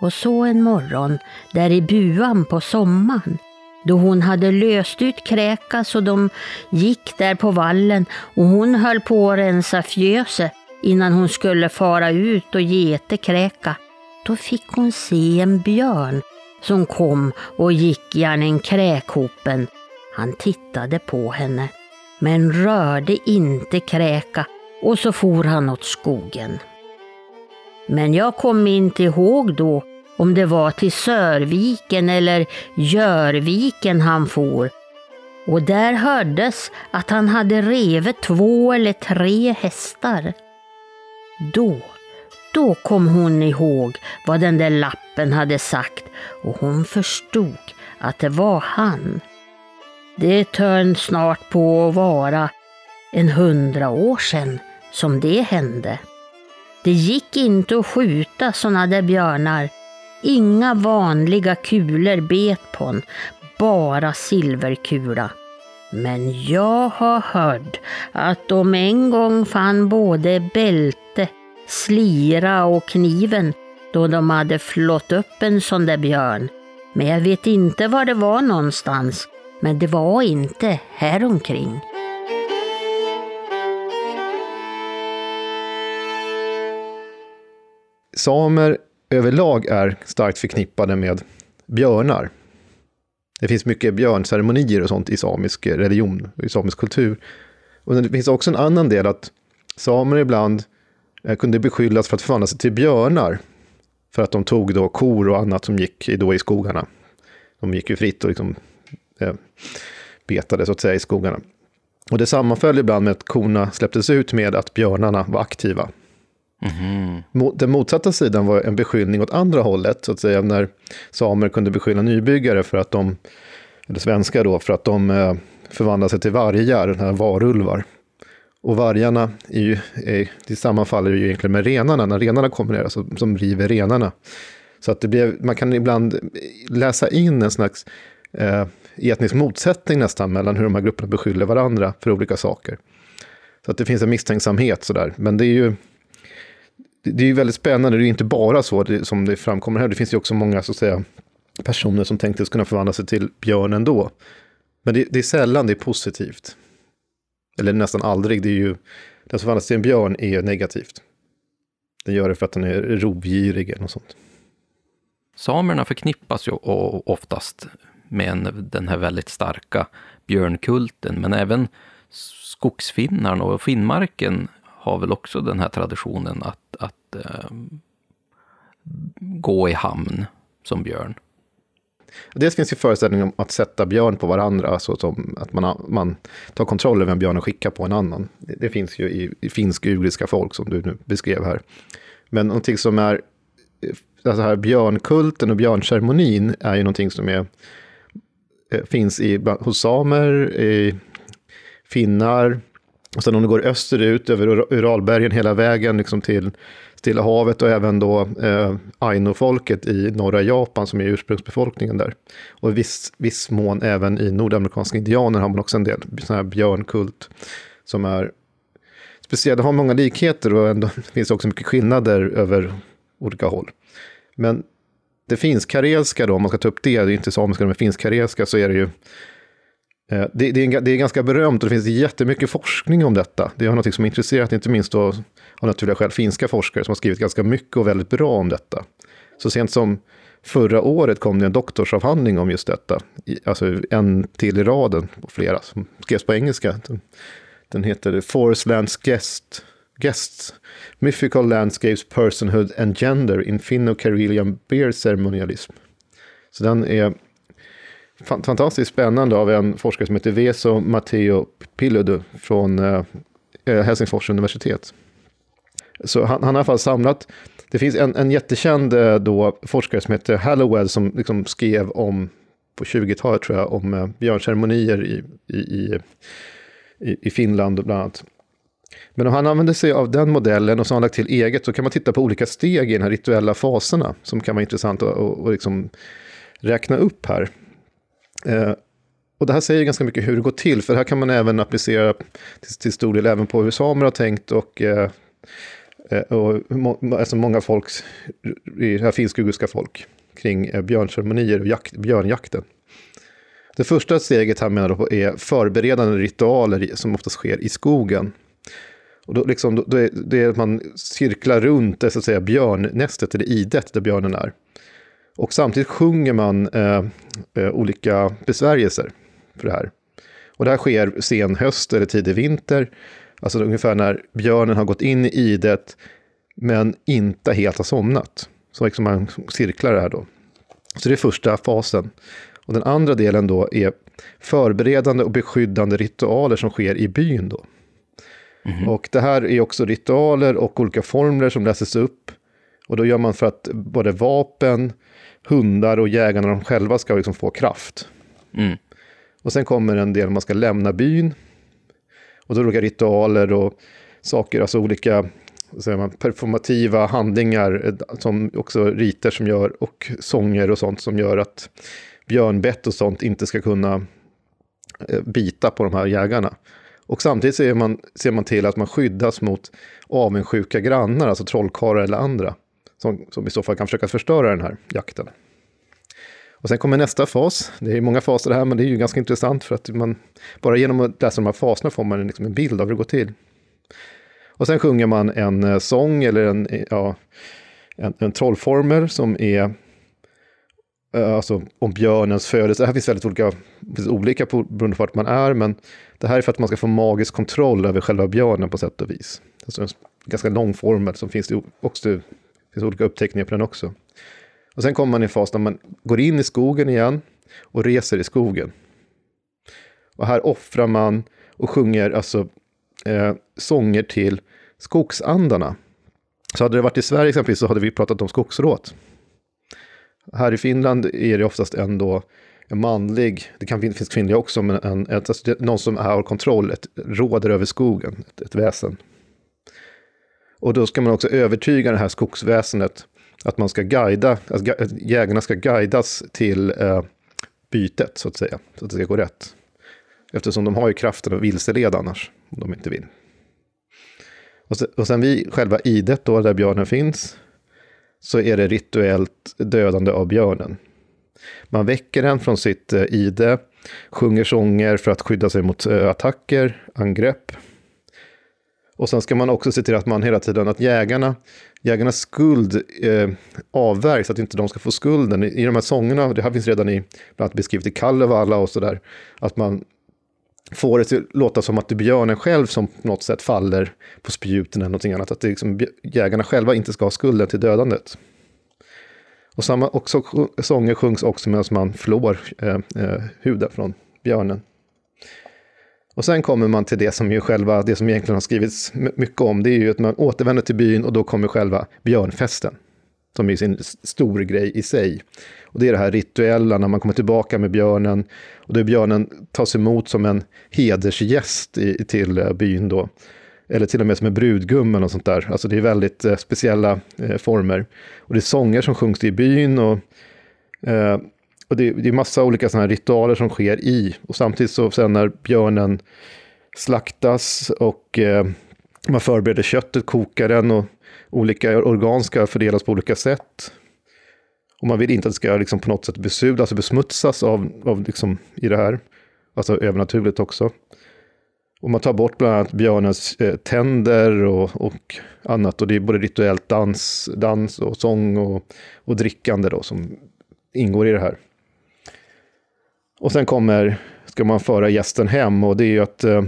Och så en morgon, där i buan på sommaren, då hon hade löst ut kräka så de gick där på vallen och hon höll på att rensa fjöset innan hon skulle fara ut och gete kräka. Då fick hon se en björn som kom och gick gärna kräkhopen. Han tittade på henne, men rörde inte kräka och så for han åt skogen. Men jag kommer inte ihåg då om det var till Sörviken eller Görviken han for. Och där hördes att han hade revet två eller tre hästar. Då, då kom hon ihåg vad den där lappen hade sagt och hon förstod att det var han. Det törn snart på att vara en hundra år sedan som det hände. Det gick inte att skjuta sådana där björnar. Inga vanliga kulor bet på en, bara silverkula. Men jag har hört att de en gång fann både bälte, slira och kniven då de hade flått upp en sån där björn. Men jag vet inte var det var någonstans. Men det var inte häromkring. Samer överlag är starkt förknippade med björnar. Det finns mycket björnceremonier och sånt i samisk religion, i samisk kultur. Och det finns också en annan del att samer ibland eh, kunde beskyllas för att förvandla sig till björnar. För att de tog då kor och annat som gick då i skogarna. De gick ju fritt och liksom, eh, betade så att säga i skogarna. Och det sammanföll ibland med att korna släpptes ut med att björnarna var aktiva. Mm. Den motsatta sidan var en beskyllning åt andra hållet, så att säga, när samer kunde beskylla nybyggare för att de, eller svenskar då, för att de eh, förvandlade sig till vargar, varulvar. Och vargarna är ju, är, det sammanfaller ju egentligen med renarna, när renarna kommer ner, alltså, som river renarna. Så att det blev, man kan ibland läsa in en slags eh, etnisk motsättning nästan mellan hur de här grupperna beskyller varandra för olika saker. Så att det finns en misstänksamhet sådär, men det är ju det är ju väldigt spännande, det är ju inte bara så det, som det framkommer här, det finns ju också många så att säga, personer som tänkte kunna förvandla sig till björn ändå. Men det, det är sällan det är positivt. Eller nästan aldrig, det är ju, den som förvandlas till en björn är negativt. Den gör det för att den är rovgirig eller något sånt. Samerna förknippas ju oftast med den här väldigt starka björnkulten, men även skogsfinnarna och Finnmarken har väl också den här traditionen att, att eh, gå i hamn som björn. Dels finns ju föreställningen om att sätta björn på varandra, alltså som att man, man tar kontroll över en björn och skickar på en annan. Det, det finns ju i, i finsk-ugriska folk som du nu beskrev här. Men någonting som är, eh, alltså här björnkulten och björnceremonin är ju någonting som är, eh, finns i, hos samer, i finnar, och sen om du går österut över Uralbergen hela vägen liksom till Stilla havet och även då eh, Aino-folket i norra Japan som är ursprungsbefolkningen där. Och i viss, viss mån även i nordamerikanska indianer har man också en del sån här björnkult som är speciell. Det har många likheter och ändå [LAUGHS] finns också mycket skillnader över olika håll. Men det finns karelska då, om man ska ta upp det, det är inte samiska, men finsk karelska så är det ju Eh, det, det, är, det är ganska berömt och det finns jättemycket forskning om detta. Det är något som är intresserat inte minst av, av naturliga skäl finska forskare som har skrivit ganska mycket och väldigt bra om detta. Så sent som förra året kom det en doktorsavhandling om just detta. Alltså en till i raden, och flera, som skrevs på engelska. Den heter Forest Lands Guest, Guests, Mythical Landscapes Personhood and Gender in Finno-Karelian Beer Ceremonialism. Så den är fantastiskt spännande av en forskare som heter Veso Matteo Pilodu från eh, eh, Helsingfors universitet. Så han, han har i alla fall samlat Det finns en, en jättekänd eh, då, forskare som heter Hallowell som liksom skrev om, på 20-talet tror jag, om eh, björnceremonier i, i, i, i Finland bland annat. Men om han använder sig av den modellen och så har han lagt till eget så kan man titta på olika steg i de här rituella faserna som kan vara intressant att och, och liksom räkna upp här. Eh, och det här säger ganska mycket hur det går till, för här kan man även applicera till, till stor del även på hur samer har tänkt och, eh, eh och må, alltså många folk, i det här finsk-uguska folk, kring eh, björnceremonier och jakt, björnjakten. Det första steget här menar på är förberedande ritualer som oftast sker i skogen. Och då, liksom, då, är det att man cirklar runt det, så att säga, björnnästet, eller idet, där björnen är. Och samtidigt sjunger man eh, eh, olika besvärjelser för det här. Och det här sker sen höst eller tidig vinter, alltså ungefär när björnen har gått in i idet, men inte helt har somnat. Så liksom man cirklar det här då. Så det är första fasen. Och den andra delen då är förberedande och beskyddande ritualer som sker i byn då. Mm. Och det här är också ritualer och olika formler som läses upp. Och då gör man för att både vapen, hundar och jägarna de själva ska liksom få kraft. Mm. Och sen kommer en del man ska lämna byn. Och då är det olika ritualer och saker, alltså olika man, performativa handlingar, eh, som också riter som gör, och sånger och sånt som gör att björnbett och sånt inte ska kunna eh, bita på de här jägarna. Och samtidigt ser man, ser man till att man skyddas mot avundsjuka grannar, alltså trollkarlar eller andra, som, som i så fall kan försöka förstöra den här jakten. Och sen kommer nästa fas. Det är många faser det här, men det är ju ganska intressant för att man bara genom att läsa de här faserna får man liksom en bild av hur det går till. Och sen sjunger man en eh, sång eller en, eh, ja, en, en trollformel som är eh, alltså om björnens födelse. Det här finns väldigt olika, finns olika på, beroende på vart man är, men det här är för att man ska få magisk kontroll över själva björnen på sätt och vis. Alltså en ganska lång formel som finns det också, det finns olika uppteckningar på den också. Och sen kommer man i en fas där man går in i skogen igen och reser i skogen. Och här offrar man och sjunger alltså eh, sånger till skogsandarna. Så hade det varit i Sverige exempelvis så hade vi pratat om skogsråt. Här i Finland är det oftast ändå en manlig, det kan finnas kvinnliga också, men en, alltså någon som har kontroll, ett, råder över skogen, ett, ett väsen. Och då ska man också övertyga det här skogsväsendet att man ska guida, att jägarna ska guidas till eh, bytet så att säga, så att det ska gå rätt. Eftersom de har ju kraften att vilseleda annars, om de inte vill. Och sen, och sen vid själva idet då, där björnen finns, så är det rituellt dödande av björnen. Man väcker den från sitt eh, ide, sjunger sånger för att skydda sig mot eh, attacker, angrepp. Och sen ska man också se till att man hela tiden, att jägarna, jägarnas skuld eh, avvärjs, att inte de ska få skulden. I, I de här sångerna, det här finns redan i, bland annat beskrivet i Kalevala och sådär, att man får det att låta som att det är björnen själv som på något sätt faller på spjuten eller någonting annat. Att det liksom, jägarna själva inte ska ha skulden till dödandet. Och samma också, sånger sjungs också medan man flår eh, eh, huden från björnen. Och sen kommer man till det som ju själva, det som egentligen har skrivits mycket om, det är ju att man återvänder till byn och då kommer själva björnfesten. Som är sin stor grej i sig. Och det är det här rituella när man kommer tillbaka med björnen. Och då björnen tas emot som en hedersgäst i, till eh, byn då. Eller till och med som en brudgummen och sånt där. Alltså det är väldigt eh, speciella eh, former. Och det är sånger som sjungs i byn. Och, eh, och det, det är massa olika såna här ritualer som sker i. Och samtidigt så sen när björnen slaktas och eh, man förbereder köttet, kokar den och olika organ ska fördelas på olika sätt. Och man vill inte att det ska liksom på något sätt besudlas och besmutsas av, av liksom i det här. Alltså övernaturligt också. Och man tar bort bland annat björnens eh, tänder och, och, annat. Och det är både rituellt dans, dans och sång och, och drickande då som ingår i det här. Och sen kommer, ska man föra gästen hem och det är ju att eh,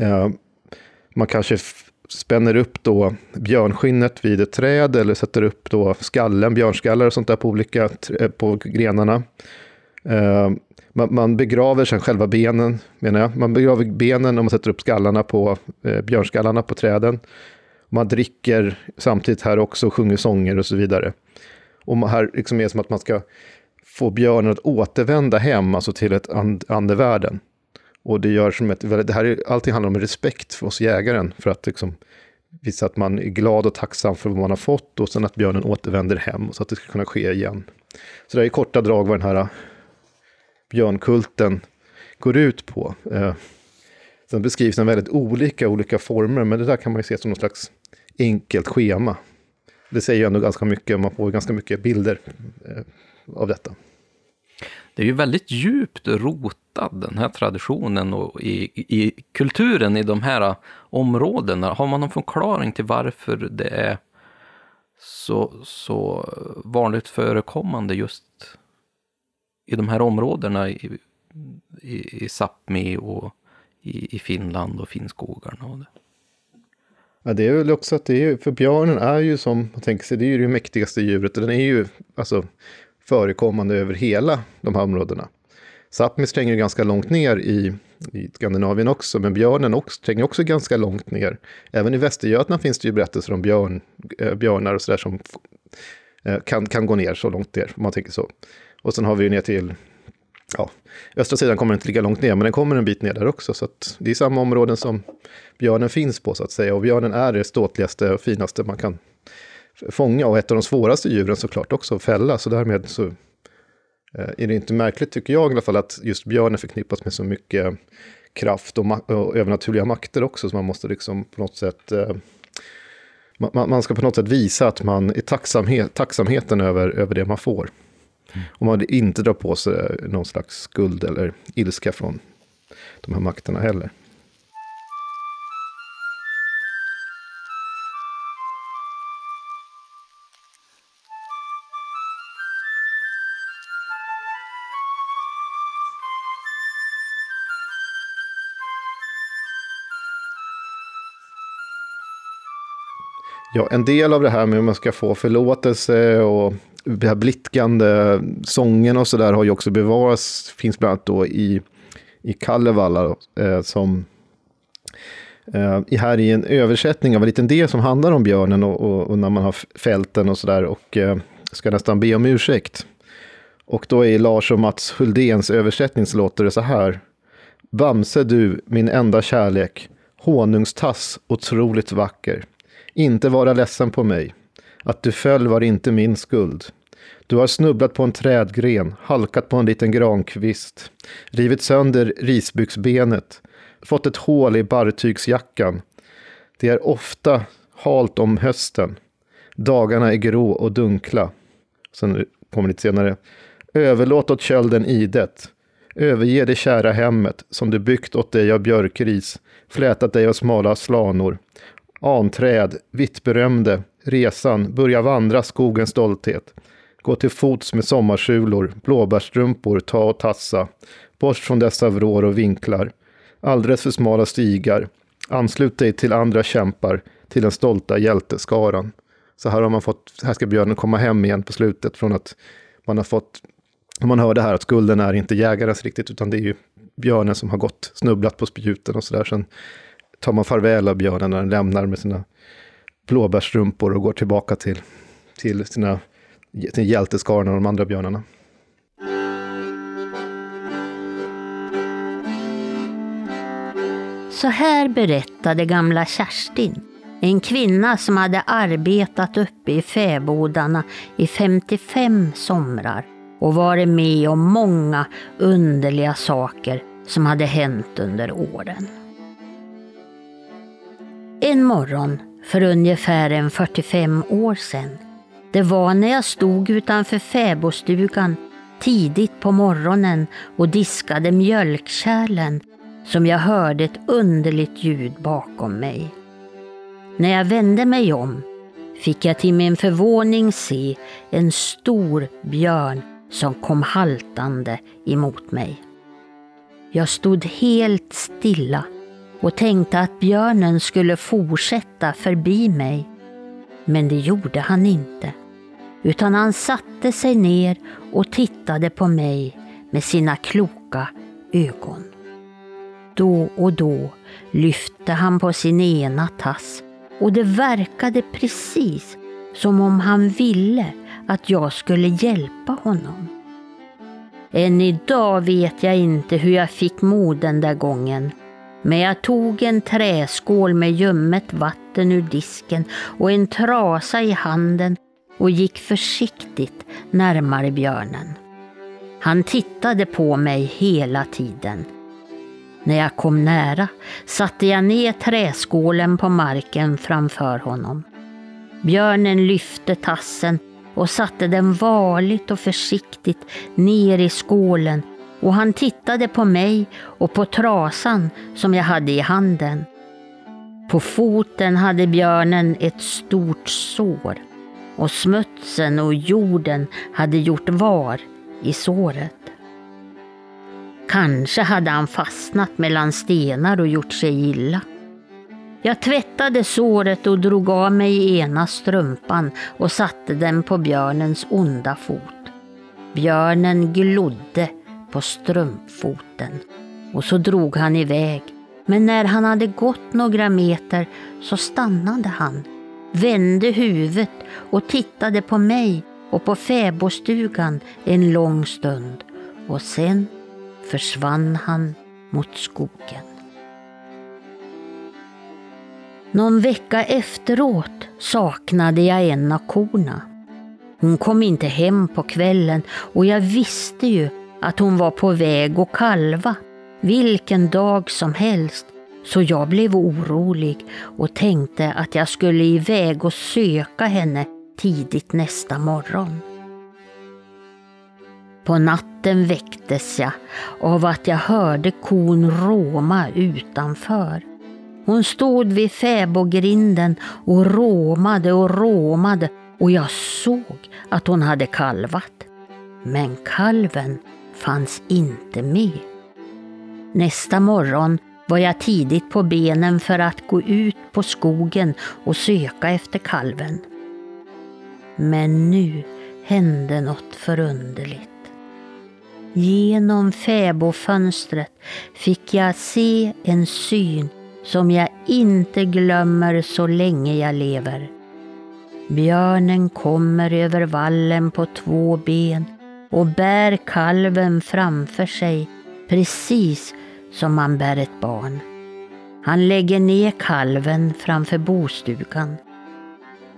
eh man kanske spänner upp då björnskinnet vid ett träd eller sätter upp då skallen, björnskallar och sånt där på olika på grenarna. Eh, man, man, begraver sen själva benen, menar jag. Man begraver benen och man sätter upp skallarna på, eh, björnskallarna på träden. Man dricker samtidigt här också sjunger sånger och så vidare. Och här liksom är det som att man ska få björnen att återvända hem, alltså till ett and andevärlden. Och det gör som ett, det här är, allting handlar om respekt för oss jägaren, för att liksom visa att man är glad och tacksam för vad man har fått och sen att björnen återvänder hem så att det ska kunna ske igen. Så det är i korta drag vad den här äh, björnkulten går ut på. Eh, sen beskrivs den väldigt olika olika former, men det där kan man ju se som något slags enkelt schema. Det säger ju ändå ganska mycket, man får ganska mycket bilder eh, av detta. Det är ju väldigt djupt rotad, den här traditionen och i, i kulturen i de här områdena. Har man någon förklaring till varför det är så, så vanligt förekommande just i de här områdena i, i, i Sápmi och i, i Finland och Finnskogarna. Och det. Ja, det är väl också att det är, för björnen är ju som man tänker sig, det är ju det mäktigaste djuret och den är ju alltså förekommande över hela de här områdena. Sápmi tränger ganska långt ner i, i Skandinavien också, men björnen också, tränger också ganska långt ner. Även i Västergötland finns det ju berättelser om björn, äh, björnar och sådär som äh, kan, kan gå ner så långt ner, om man tänker så. Och sen har vi ju ner till, ja, östra sidan kommer inte lika långt ner, men den kommer en bit ner där också. Så att det är samma områden som björnen finns på så att säga. Och björnen är det ståtligaste och finaste man kan fånga och ett av de svåraste djuren såklart också att fälla. Så därmed så eh, är det inte märkligt, tycker jag i alla fall, att just björnen förknippas med så mycket kraft och, ma- och övernaturliga makter också. Så man måste liksom på något sätt... Eh, man, man, ska på något sätt visa att man är tacksamhet, tacksamheten över, över det man får. Mm. Och man inte drar på sig någon slags skuld eller ilska från de här makterna heller. Ja, en del av det här med hur man ska få förlåtelse och det här blickande sången och sådär har ju också bevarats, finns bland annat då i, i Kalevala eh, som eh, här i en översättning av en liten del som handlar om björnen och, och, och när man har fälten och sådär och eh, ska nästan be om ursäkt. Och då i Lars och Mats Huldéns översättning så låter det så här. Bamse du, min enda kärlek, honungstass, otroligt vacker. Inte vara ledsen på mig. Att du föll var inte min skuld. Du har snubblat på en trädgren, halkat på en liten grankvist, rivit sönder risbyxbenet, fått ett hål i barrtygsjackan. Det är ofta halt om hösten. Dagarna är grå och dunkla. Sen kommer lite senare. Överlåt åt kölden idet. Överge det kära hemmet som du byggt åt dig av björkris, flätat dig av smala slanor. Anträd, vittberömde, resan, börja vandra skogens stolthet. Gå till fots med sommarsulor, blåbärsstrumpor, ta och tassa. Bort från dessa vrår och vinklar. Alldeles för smala stigar. Anslut dig till andra kämpar, till den stolta hjälteskaran. Så här har man fått, här ska björnen komma hem igen på slutet från att man har fått, man hör det här att skulden är inte jägarens riktigt, utan det är ju björnen som har gått, snubblat på spjuten och sådär. Sen tar man farväl av björnen när den lämnar med sina blåbärsstrumpor och går tillbaka till, till sina till hjälteskarna och de andra björnarna. Så här berättade gamla Kerstin, en kvinna som hade arbetat uppe i fäbodarna i 55 somrar och varit med om många underliga saker som hade hänt under åren. En morgon för ungefär en 45 år sedan. Det var när jag stod utanför fäbodstugan tidigt på morgonen och diskade mjölkkärlen som jag hörde ett underligt ljud bakom mig. När jag vände mig om fick jag till min förvåning se en stor björn som kom haltande emot mig. Jag stod helt stilla och tänkte att björnen skulle fortsätta förbi mig. Men det gjorde han inte, utan han satte sig ner och tittade på mig med sina kloka ögon. Då och då lyfte han på sin ena tass och det verkade precis som om han ville att jag skulle hjälpa honom. Än idag vet jag inte hur jag fick mod den där gången. Men jag tog en träskål med ljummet vatten ur disken och en trasa i handen och gick försiktigt närmare björnen. Han tittade på mig hela tiden. När jag kom nära satte jag ner träskålen på marken framför honom. Björnen lyfte tassen och satte den varligt och försiktigt ner i skålen och han tittade på mig och på trasan som jag hade i handen. På foten hade björnen ett stort sår och smutsen och jorden hade gjort var i såret. Kanske hade han fastnat mellan stenar och gjort sig illa. Jag tvättade såret och drog av mig ena strumpan och satte den på björnens onda fot. Björnen glodde på strumpfoten och så drog han iväg. Men när han hade gått några meter så stannade han, vände huvudet och tittade på mig och på fäbodstugan en lång stund och sen försvann han mot skogen. Någon vecka efteråt saknade jag en av korna. Hon kom inte hem på kvällen och jag visste ju att hon var på väg att kalva vilken dag som helst så jag blev orolig och tänkte att jag skulle iväg och söka henne tidigt nästa morgon. På natten väcktes jag av att jag hörde kon råma utanför. Hon stod vid fäbodgrinden och råmade och råmade och jag såg att hon hade kalvat. Men kalven fanns inte med. Nästa morgon var jag tidigt på benen för att gå ut på skogen och söka efter kalven. Men nu hände något förunderligt. Genom fäbodfönstret fick jag se en syn som jag inte glömmer så länge jag lever. Björnen kommer över vallen på två ben och bär kalven framför sig precis som man bär ett barn. Han lägger ner kalven framför bostugan.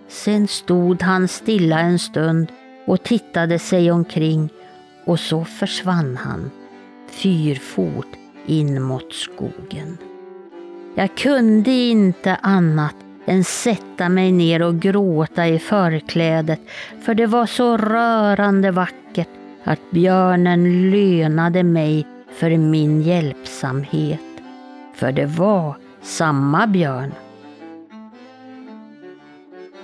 Sen stod han stilla en stund och tittade sig omkring och så försvann han fyrfot in mot skogen. Jag kunde inte annat än sätta mig ner och gråta i förklädet för det var så rörande vackert att björnen lönade mig för min hjälpsamhet. För det var samma björn.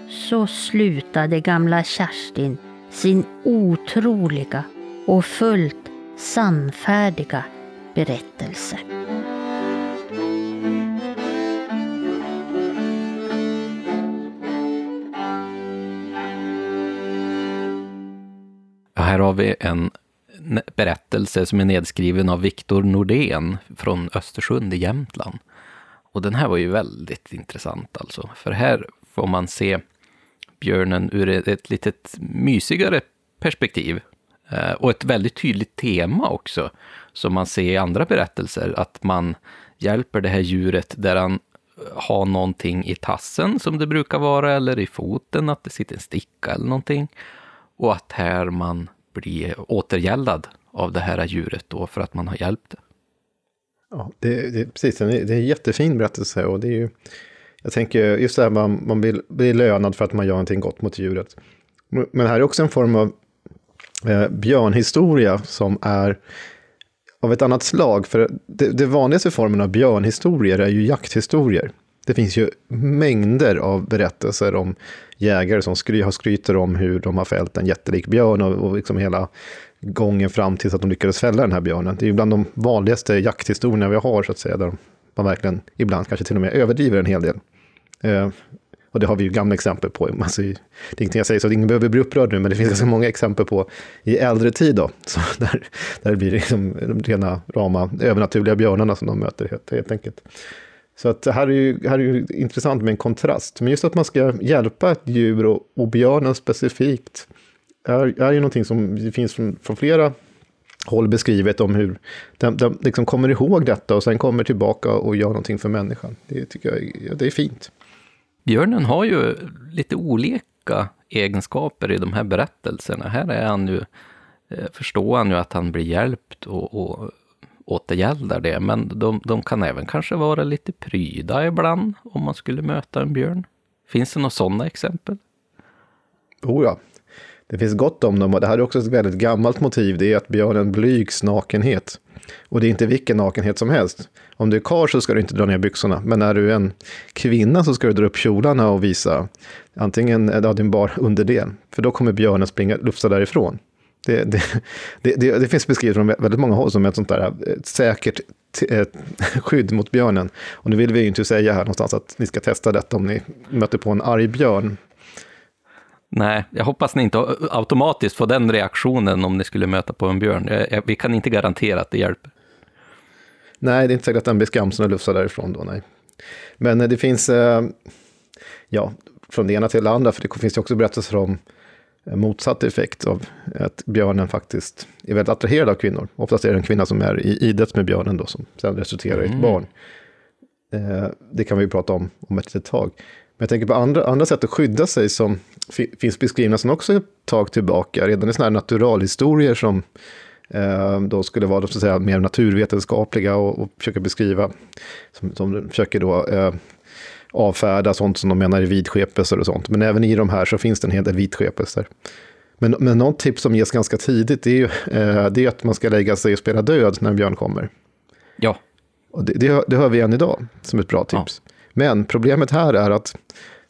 Så slutade gamla Kerstin sin otroliga och fullt sannfärdiga berättelse. Här har vi en berättelse som är nedskriven av Viktor Nordén från Östersund i Jämtland. Och den här var ju väldigt intressant alltså, för här får man se björnen ur ett litet mysigare perspektiv. Eh, och ett väldigt tydligt tema också, som man ser i andra berättelser, att man hjälper det här djuret där han har någonting i tassen som det brukar vara, eller i foten, att det sitter en sticka eller någonting. Och att här man bli återgäldad av det här djuret då för att man har hjälpt det. Ja, det, det, precis, det är en jättefin berättelse och det är ju, jag tänker just det här man, man blir, blir lönad för att man gör någonting gott mot djuret. Men här är också en form av eh, björnhistoria som är av ett annat slag. För det, det vanligaste formen av björnhistorier är ju jakthistorier. Det finns ju mängder av berättelser om jägare som skry, har skryter om hur de har fällt en jättelik björn och, och liksom hela gången fram tills att de lyckades fälla den här björnen. Det är ju bland de vanligaste jakthistorierna vi har, så att säga, där man verkligen ibland kanske till och med överdriver en hel del. Eh, och det har vi ju gamla exempel på. Alltså, det är ingenting jag säger så att ingen behöver bli upprörd nu, men det finns ganska många exempel på i äldre tid då, [LAUGHS] så där, där det blir liksom de rena rama övernaturliga björnarna som de möter helt, helt enkelt. Så att det här är, ju, här är ju intressant med en kontrast. Men just att man ska hjälpa ett djur och, och björnen specifikt är, är ju någonting som finns från, från flera håll beskrivet om hur de, de liksom kommer ihåg detta och sen kommer tillbaka och gör någonting för människan. Det tycker jag det är fint. Björnen har ju lite olika egenskaper i de här berättelserna. Här är han ju, eh, förstår han ju att han blir hjälpt och, och återgäldar det, men de, de kan även kanske vara lite pryda ibland om man skulle möta en björn. Finns det några sådana exempel? Oh ja, det finns gott om dem och det här är också ett väldigt gammalt motiv. Det är att björnen blygs nakenhet. Och det är inte vilken nakenhet som helst. Om du är karl så ska du inte dra ner byxorna, men är du en kvinna så ska du dra upp kjolarna och visa antingen ja, din bar underdel, för då kommer björnen springa lufsa därifrån. Det, det, det, det, finns beskrivet från väldigt många håll som ett sånt där ett säkert ett [LAUGHS] skydd mot björnen. Och nu vill vi ju inte säga här någonstans att ni ska testa detta om ni möter på en arg björn. Nej, jag hoppas ni inte automatiskt får den reaktionen om ni skulle möta på en björn. Vi kan inte garantera att det hjälper. Nej, det är inte säkert att den blir skamsen och lufsar därifrån då, nej. Men det finns, eh, ja, från det ena till det andra, för det finns ju också berättelser om motsatt effekt av att björnen faktiskt är väldigt attraherad av kvinnor. Oftast är det en kvinna som är i idrotts med björnen då, som sen resulterar i ett mm. barn. Eh, det kan vi ju prata om om ett litet tag. Men jag tänker på andra, andra sätt att skydda sig som finns beskrivna som också ett tag tillbaka, redan i sådana här naturalhistorier som eh, då skulle vara så att säga, mer naturvetenskapliga och, och försöka beskriva, som, som försöker då eh, avfärda sånt som de menar är vidskepelser och sånt. Men även i de här så finns det en hel del vidskepelser. Men, men något tips som ges ganska tidigt är ju eh, det är att man ska lägga sig och spela död när en björn kommer. Ja. Och det, det, det hör vi än idag som ett bra tips. Ja. Men problemet här är att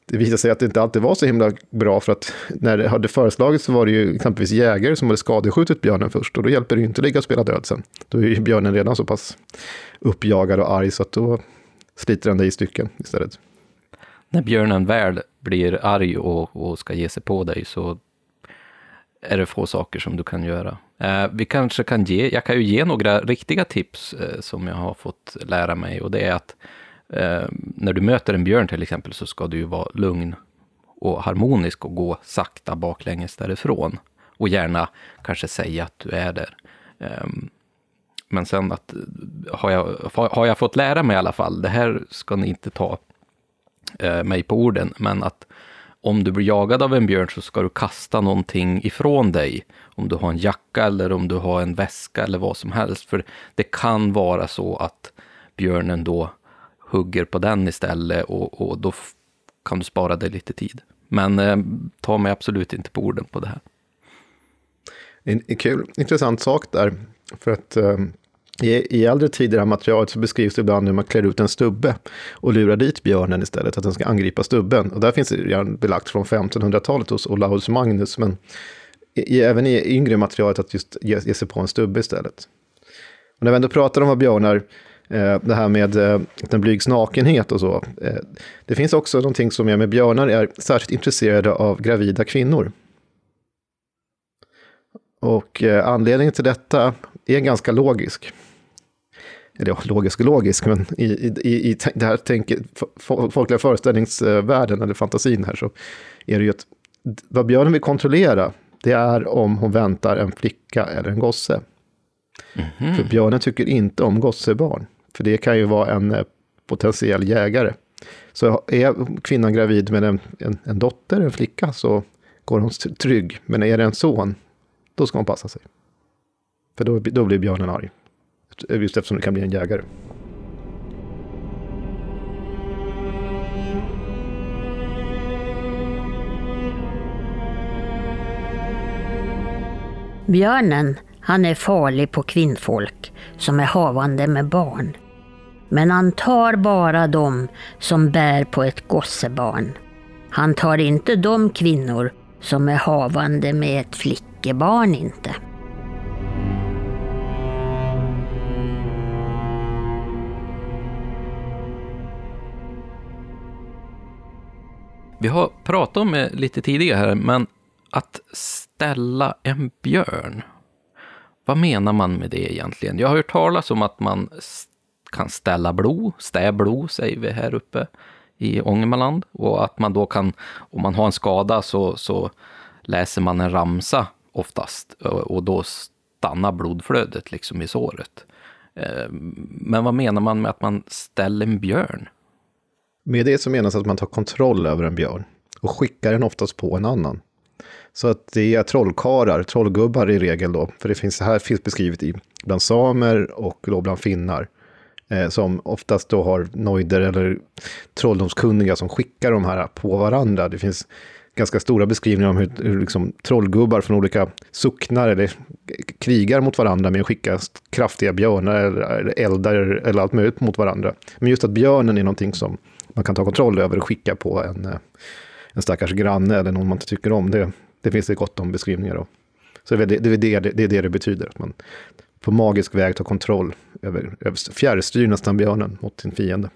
det visar sig att det inte alltid var så himla bra för att när det hade föreslagits så var det ju exempelvis jägare som hade skadeskjutit björnen först och då hjälper det ju inte att ligga och spela död sen. Då är ju björnen redan så pass uppjagad och arg så att då sliter den dig i stycken istället när björnen väl blir arg och, och ska ge sig på dig så är det få saker som du kan göra. Eh, vi kanske kan ge, jag kan ju ge några riktiga tips eh, som jag har fått lära mig och det är att eh, när du möter en björn till exempel så ska du ju vara lugn och harmonisk och gå sakta baklänges därifrån. Och gärna kanske säga att du är där. Ehm, men sen att, har jag, har jag fått lära mig i alla fall, det här ska ni inte ta eh, mig på orden, men att om du blir jagad av en björn så ska du kasta någonting ifrån dig. Om du har en jacka eller om du har en väska eller vad som helst. För det kan vara så att björnen då hugger på den istället och, och då kan du spara dig lite tid. Men eh, ta mig absolut inte på orden på det här. En, en kul, intressant sak där. För att eh, i, I äldre tider, här materialet, så beskrivs det ibland hur man klär ut en stubbe och lurar dit björnen istället, att den ska angripa stubben. Och där finns det redan belagt från 1500-talet hos Olaus Magnus, men i, även i yngre materialet att just ge, ge sig på en stubbe istället. Och när vi ändå pratar om vad björnar, eh, det här med eh, den blygs nakenhet och så. Eh, det finns också någonting som jag med björnar är särskilt intresserade av gravida kvinnor. Och eh, anledningen till detta är ganska logisk eller logisk och logisk, men i, i, i det här tänket, folkliga föreställningsvärlden eller fantasin här så är det ju att vad björnen vill kontrollera, det är om hon väntar en flicka eller en gosse. Mm -hmm. För björnen tycker inte om gossebarn, för det kan ju vara en eh, potentiell jägare. Så är kvinnan gravid med en, en, en dotter, en flicka, så går hon trygg. Men är det en son, då ska hon passa sig. För då, då blir björnen arg Eh, just eftersom det kan bli en jägare. Björnen, han är farlig på kvinnfolk som är havande med barn. Men han tar bara dem som bär på ett gossebarn. Han tar inte de kvinnor som är havande med ett flickebarn inte. Vi har pratat om det lite tidigare här, men att ställa en björn. Vad menar man med det egentligen? Jag har hört talas om att man kan ställa blod, stä blod säger vi här uppe i Ångermanland. Och att man då kan, om man har en skada så, så läser man en ramsa oftast och då stannar blodflödet liksom i såret. Eh, men vad menar man med att man ställer en björn? Med det så menas att man tar kontroll över en björn och skickar den oftast på en annan. Så att det är trollkarlar, trollgubbar i regel då, för det finns, det här finns beskrivet i, bland samer och då bland finnar, eh, som oftast då har nojder eller trolldomskunniga som skickar de här på varandra. Det finns ganska stora beskrivningar om hur, hur liksom, trollgubbar från olika socknar eller krigar mot varandra med att skicka kraftiga björnar eller, eller eldar eller allt möjligt mot varandra. Men just att björnen är någonting som man kan ta kontroll över och skicka på en, eh, en stackars granne eller någon man inte tycker om. Det, det finns det gott om beskrivningar av. Så det, det, det, det, det är det det betyder, att man på magisk väg tar kontroll över, över fjärrstyr nästan björnen mot sin fiende.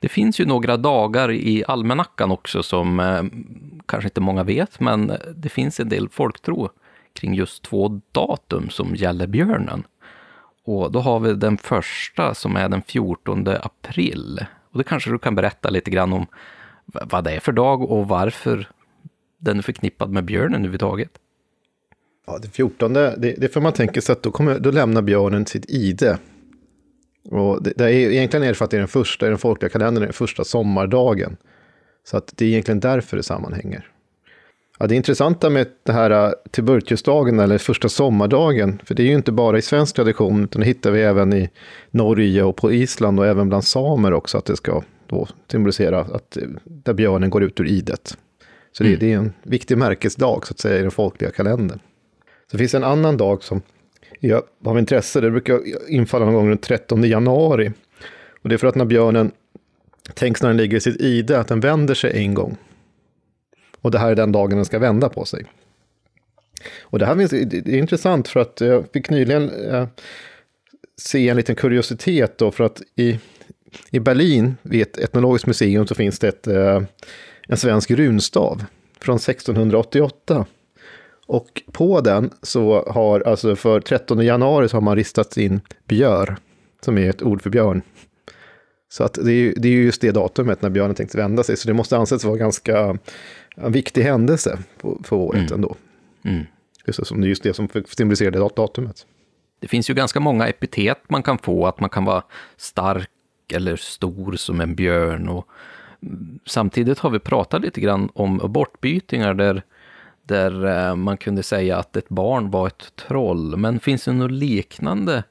Det finns ju några dagar i almanackan också som eh, kanske inte många vet, men det finns en del folktro kring just två datum som gäller björnen. Och då har vi den första som är den 14 april. Och det kanske du kan berätta lite grann om vad det är för dag och varför den är förknippad med björnen överhuvudtaget. Ja, det 14, det, det är för man tänker sig att då, kommer, då lämnar björnen sitt ide. Och det, det är, egentligen är det för att det är den första, i den folkliga kalendern, den första sommardagen. Så att det är egentligen därför det sammanhänger. Ja, det intressanta med det här äh, Tiburtiusdagen, eller första sommardagen, för det är ju inte bara i svensk tradition, utan det hittar vi även i Norge och på Island och även bland samer också, att det ska då symbolisera att äh, där björnen går ut ur idet. Så det, mm. det är en viktig märkesdag, så att säga, i den folkliga kalendern. Så finns en annan dag som är av intresse, det brukar infalla någon gång den 13 januari. Och det är för att när björnen tänks när den ligger i sitt ide, att den vänder sig en gång. Och det här är den dagen den ska vända på sig. Och det här finns, det är intressant för att jag fick nyligen eh, se en liten kuriositet då, för att i, i Berlin, vid ett etnologiskt museum, så finns det ett, eh, en svensk runstav från 1688. Och på den så har, alltså för 13 januari så har man ristat in björ, som är ett ord för björn. Så att det är, det är just det datumet när björnen tänkte vända sig, så det måste anses vara ganska en viktig händelse för året mm. ändå. Mm. Just som det är just det som symboliserar det datumet. Det finns ju ganska många epitet man kan få, att man kan vara stark eller stor som en björn. Och samtidigt har vi pratat lite grann om bortbytingar där, där eh, man kunde säga att ett barn var ett troll. Men finns det några liknande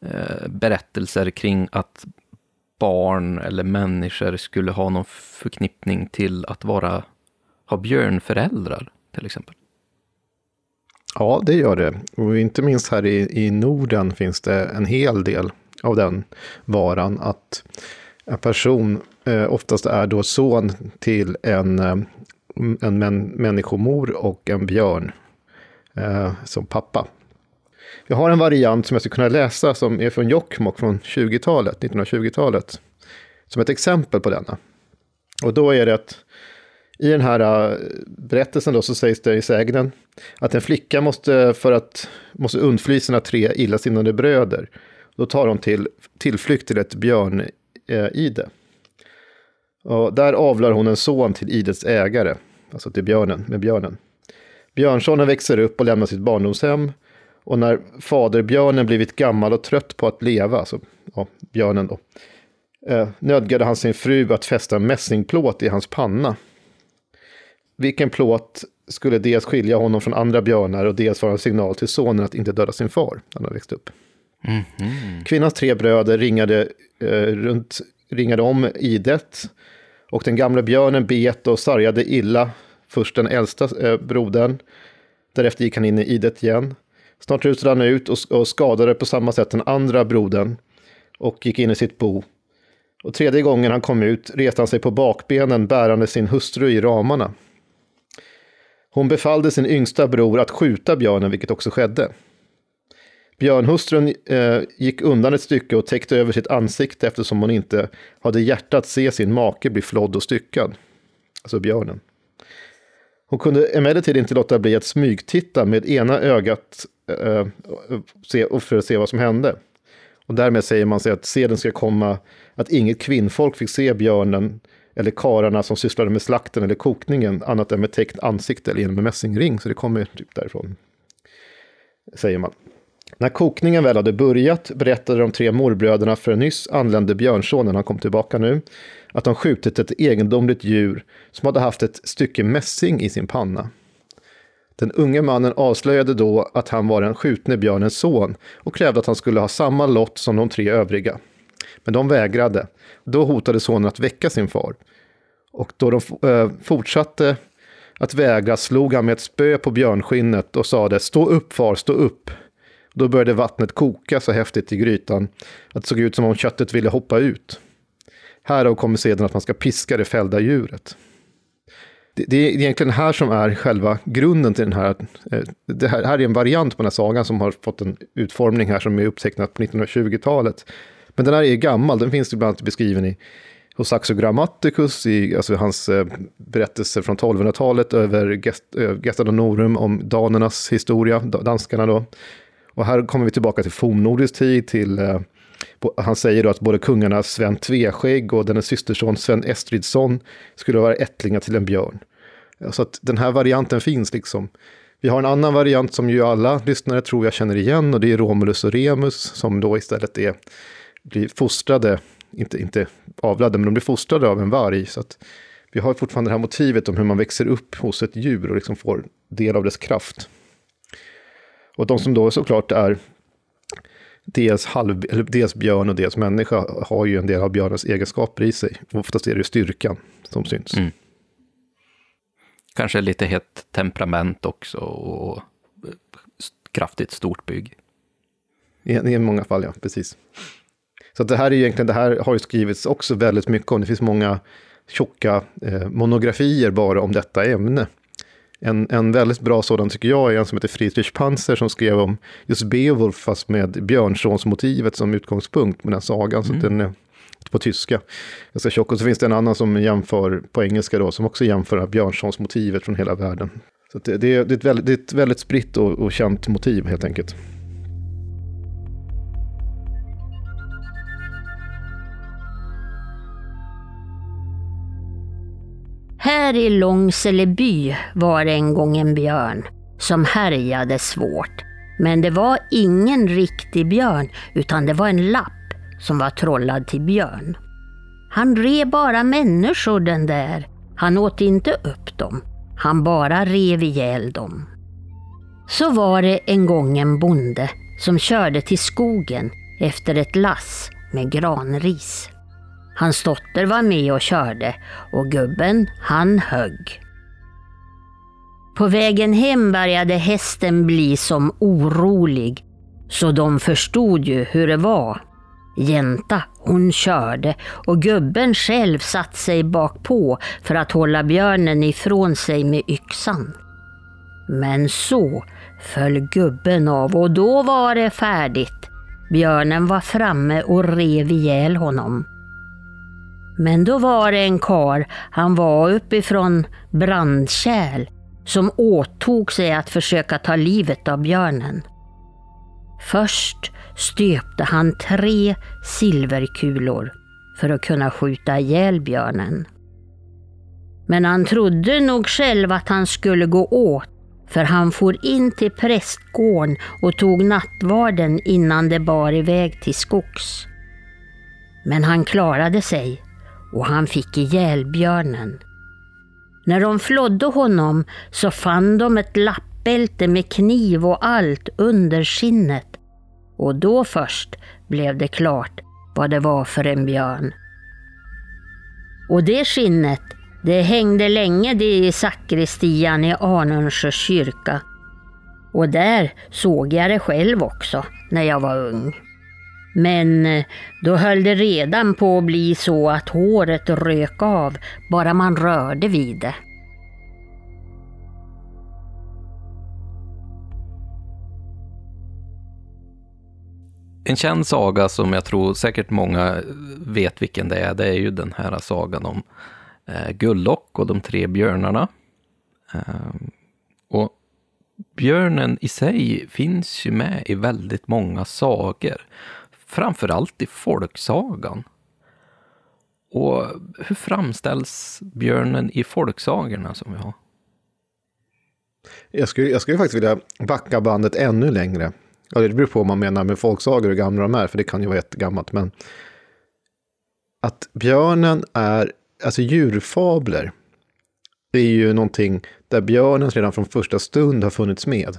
eh, berättelser kring att barn eller människor skulle ha någon förknippning till att vara, ha björnföräldrar till exempel? Ja, det gör det. Och inte minst här i, i Norden finns det en hel del av den varan. Att en person eh, oftast är då son till en, eh, en män, människomor och en björn eh, som pappa. Jag har en variant som jag skulle kunna läsa som är från Jokkmokk från 20-talet, 1920-talet. Som ett exempel på denna. Och då är det att i den här äh, berättelsen då så sägs det i sägnen att en flicka måste, för att, måste undfly sina tre illasinnade bröder. Då tar hon till, tillflykt till ett björnide. Äh, och där avlar hon en son till idets ägare, alltså till björnen, med björnen. Björnsonen växer upp och lämnar sitt barndomshem och när faderbjörnen blivit gammal och trött på att leva, alltså ja, björnen då, eh, nödgade han sin fru att fästa en mässingplåt i hans panna. Vilken plåt skulle dels skilja honom från andra björnar och dels vara en signal till sonen att inte döda sin far när han växt upp. Mm -hmm. Kvinnans tre bröder ringade, eh, runt, ringade om idet och den gamla björnen bet och sargade illa först den äldsta eh, brodern. Därefter gick han in i idet igen. Snart rusade han ut och, och skadade på samma sätt den andra brodern och gick in i sitt bo. Och tredje gången han kom ut reste han sig på bakbenen bärande sin hustru i ramarna. Hon befallde sin yngsta bror att skjuta björnen, vilket också skedde. Björnhustrun eh, gick undan ett stycke och täckte över sitt ansikte eftersom hon inte hade hjärta att se sin make bli flådd och styckad. Alltså björnen. Hon kunde emellertid inte låta bli att smygtitta med ena ögat eh, se, för att se vad som hände. Och därmed säger man sig att seden ska komma, att inget kvinnfolk fick se björnen eller kararna som sysslade med slakten eller kokningen annat än med täckt ansikte eller genom en mässingring. Så det kommer typ därifrån, säger man. När kokningen väl hade börjat berättade de tre morbröderna för en nyss anlände björnsonen, han kom tillbaka nu, att de skjutit ett egendomligt djur som hade haft ett stycke mässing i sin panna. Den unge mannen avslöjade då att han var den skjutne björnens son och krävde att han skulle ha samma lott som de tre övriga. Men de vägrade. Då hotade sonen att väcka sin far. Och då de äh, fortsatte att vägra slog han med ett spö på björnskinnet och sade stå upp far, stå upp. Då började vattnet koka så häftigt i grytan att det såg ut som om köttet ville hoppa ut. Härav kommer sedan att man ska piska det fällda djuret. Det, det är egentligen här som är själva grunden till den här. Eh, det här, här är en variant på den här sagan som har fått en utformning här som är upptecknat på 1920-talet. Men den här är gammal, den finns ju bland annat beskriven i hos Saxo Grammaticus, i alltså hans eh, berättelser från 1200-talet över Gest, eh, Gesta Danorum om danernas historia, danskarna då. Och här kommer vi tillbaka till fornnordisk tid, till eh, han säger då att både kungarna Sven Tveskägg och dennes systerson Sven Estridsson skulle vara ättlingar till en björn. Så att den här varianten finns liksom. Vi har en annan variant som ju alla lyssnare tror jag känner igen och det är Romulus och Remus som då istället är, blir fostrade, inte, inte avlade, men de blir fostrade av en varg. Så att vi har fortfarande det här motivet om hur man växer upp hos ett djur och liksom får del av dess kraft. Och de som då såklart är dels, halv, dels björn och dels människa har ju en del av björnens egenskaper i sig. Oftast är det styrkan som syns. Mm. Kanske lite hett temperament också och kraftigt stort bygg. I, I många fall, ja, precis. Så det här är egentligen, det här har ju skrivits också väldigt mycket om. Det finns många tjocka eh, monografier bara om detta ämne. En, en väldigt bra sådan tycker jag är en som heter Friedrich Panzer som skrev om just Beowulf fast med Björnsonsmotivet som utgångspunkt med den sagan. Mm. Så den är på tyska. Ganska tjock. Och så finns det en annan som jämför på engelska då som också jämför Björnsonsmotivet från hela världen. Så det, det, är, det, är ett väldigt, det är ett väldigt spritt och, och känt motiv helt enkelt. Här i Långseleby var det en gång en björn som härjade svårt. Men det var ingen riktig björn utan det var en lapp som var trollad till björn. Han rev bara människor den där. Han åt inte upp dem. Han bara rev ihjäl dem. Så var det en gång en bonde som körde till skogen efter ett lass med granris. Hans dotter var med och körde och gubben, han högg. På vägen hem började hästen bli som orolig, så de förstod ju hur det var. Jänta, hon körde och gubben själv satt sig bakpå för att hålla björnen ifrån sig med yxan. Men så föll gubben av och då var det färdigt. Björnen var framme och rev ihjäl honom. Men då var det en kar, han var uppifrån Brandkärl, som åtog sig att försöka ta livet av björnen. Först stöpte han tre silverkulor för att kunna skjuta ihjäl björnen. Men han trodde nog själv att han skulle gå åt, för han for in till prästgården och tog nattvarden innan det bar iväg till skogs. Men han klarade sig och han fick ihjäl björnen. När de flådde honom så fann de ett lappbälte med kniv och allt under skinnet och då först blev det klart vad det var för en björn. Och det skinnet, det hängde länge det i sakristian i Anundsjö kyrka. Och där såg jag det själv också när jag var ung. Men eh, då höll det redan på att bli så att håret rök av bara man rörde vid det. En känd saga som jag tror säkert många vet vilken det är, det är ju den här sagan om eh, Gullock och de tre björnarna. Eh, och björnen i sig finns ju med i väldigt många sagor framförallt i folksagan. Och hur framställs björnen i folksagorna som vi har? Jag skulle, jag skulle faktiskt vilja backa bandet ännu längre. Ja, det beror på vad man menar med folksagor, hur gamla de är, för det kan ju vara jättegammalt. Men att björnen är, alltså djurfabler, är ju någonting där björnen redan från första stund har funnits med.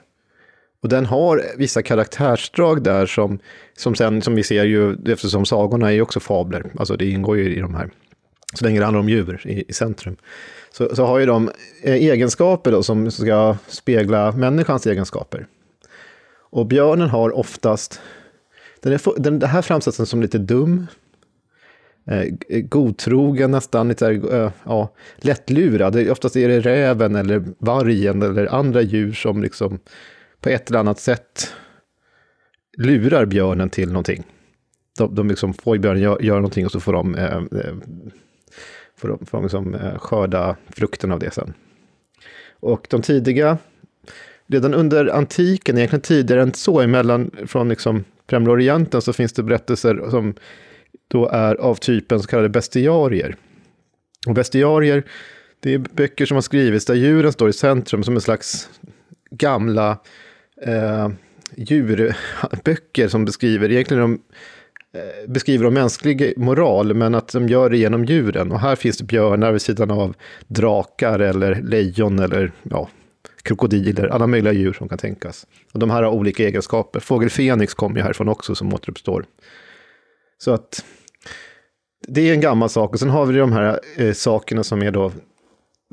Och den har vissa karaktärsdrag där som, som sen, som vi ser ju, eftersom sagorna är ju också fabler, alltså det ingår ju i de här, så länge det handlar om djur i, i centrum. Så, så har ju de eh, egenskaper då som ska spegla människans egenskaper. Och björnen har oftast, den, är, den den här framställs som lite dum, eh, eh godtrogen nästan, lite där, eh, ja, lättlurad. Oftast är det räven eller vargen eller andra djur som liksom på ett eller annat sätt lurar björnen till någonting. De, de liksom får björnen göra, göra någonting och så får de, eh, eh, får de, får de liksom, eh, skörda frukten av det sen. Och de tidiga, redan under antiken, egentligen tidigare än så, emellan från liksom Främre Orienten så finns det berättelser som då är av typen så kallade bestiarier. Och bestiarier, det är böcker som har skrivits där djuren står i centrum som en slags gamla eh, djurböcker som beskriver, egentligen de, eh, beskriver de mänsklig moral, men att de gör det genom djuren. Och här finns det björnar vid sidan av drakar eller lejon eller ja, krokodiler, alla möjliga djur som kan tänkas. Och de här har olika egenskaper. Fågel Fenix kommer ju härifrån också som återuppstår. Så att det är en gammal sak. Och sen har vi de här eh, sakerna som är då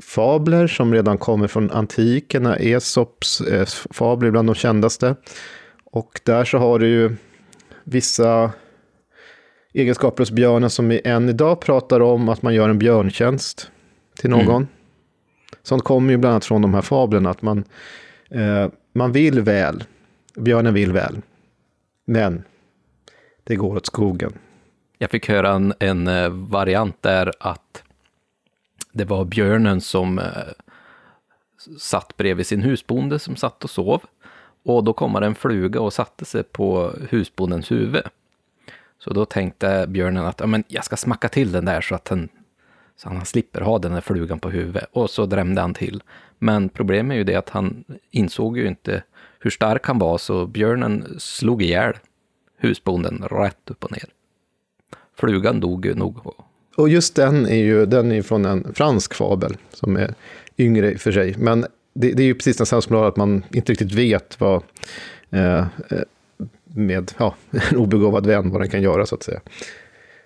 fabler som redan kommer från antiken, Esops eh, fabler är bland de kändaste. Och där så har du ju vissa egenskaper hos björnen som vi än idag pratar om, att man gör en björntjänst till någon. Mm. Sånt kommer ju bland annat från de här fablerna, att man, eh, man vill väl, björnen vill väl, men det går åt skogen. Jag fick höra en, en eh, variant där att det var björnen som eh, satt bredvid sin husbonde som satt och sov. Och då kom en fluga och satte sig på husbondens huvud. Så då tänkte björnen att ja, men jag ska smacka till den där så att den, så han slipper ha den där flugan på huvudet. Och så drämde han till. Men problemet är ju det att han insåg ju inte hur stark han var, så björnen slog ihjäl husbonden rätt upp och ner. Flugan dog ju nog och just den är ju den är från en fransk fabel, som är yngre i och för sig. Men det, det är ju precis den som att man inte riktigt vet vad eh, med ja, [LAUGHS] en obegåvad vän, vad den kan göra så att säga.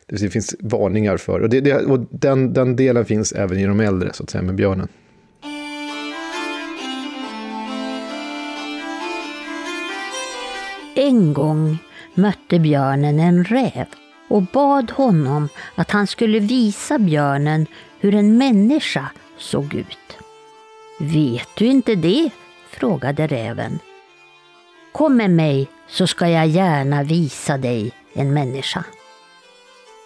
Det finns varningar för, och, det, det, och den, den delen finns även i de äldre, så att säga, med björnen. En gång mötte björnen en räv och bad honom att han skulle visa björnen hur en människa såg ut. Vet du inte det? frågade räven. Kom med mig så ska jag gärna visa dig en människa.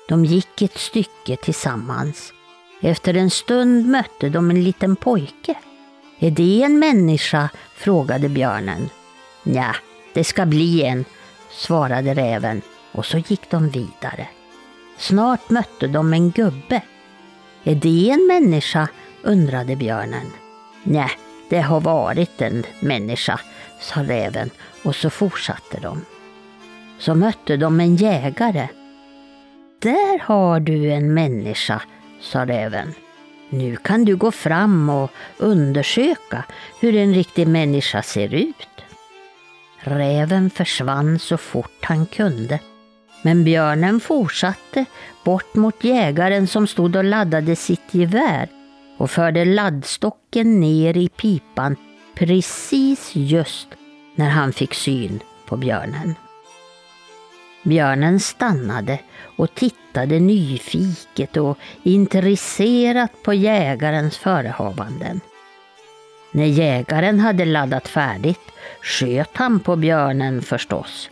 De gick ett stycke tillsammans. Efter en stund mötte de en liten pojke. Är det en människa? frågade björnen. Nja, det ska bli en, svarade räven och så gick de vidare. Snart mötte de en gubbe. Är det en människa? undrade björnen. Nej, det har varit en människa, sa räven och så fortsatte de. Så mötte de en jägare. Där har du en människa, sa räven. Nu kan du gå fram och undersöka hur en riktig människa ser ut. Räven försvann så fort han kunde men björnen fortsatte bort mot jägaren som stod och laddade sitt gevär och förde laddstocken ner i pipan precis just när han fick syn på björnen. Björnen stannade och tittade nyfiket och intresserat på jägarens förehavanden. När jägaren hade laddat färdigt sköt han på björnen förstås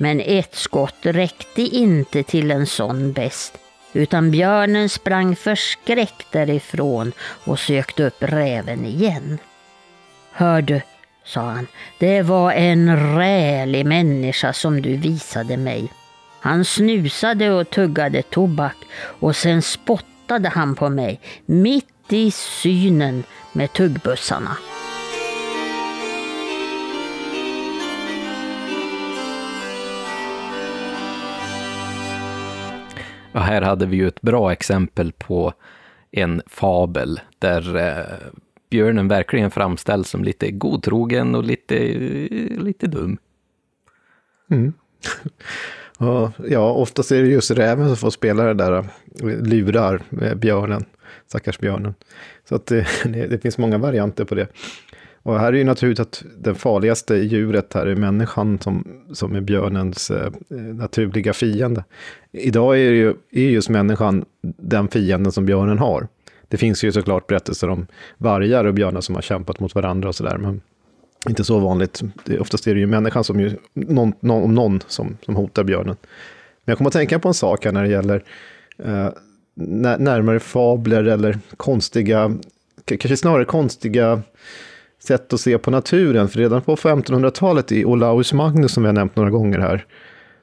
men ett skott räckte inte till en sån bäst, utan björnen sprang förskräckt därifrån och sökte upp räven igen. Hör du, sa han, det var en rälig människa som du visade mig. Han snusade och tuggade tobak och sen spottade han på mig mitt i synen med tuggbussarna. Och här hade vi ju ett bra exempel på en fabel där eh, björnen verkligen framställs som lite godtrogen och lite, eh, lite dum. Mm. [LAUGHS] ja, oftast är det just räven som får spela det där, eh, lurar eh, björnen, stackars björnen. Så att [LAUGHS] det, det, finns många varianter på det. Och här är ju naturligt att det farligaste djuret här är människan som, som är björnens eh, naturliga fiende. Idag är, ju, är just människan den fienden som björnen har. Det finns ju såklart berättelser om vargar och björnar som har kämpat mot varandra och sådär, men inte så vanligt. Det, oftast är det ju människan som ju, någon, någon, någon som, som hotar björnen. Men jag kommer att tänka på en sak här när det gäller eh, närmare fabler eller konstiga, kanske snarare konstiga sätt att se på naturen. För redan på 1500-talet i Olaus Magnus, som vi har nämnt några gånger här,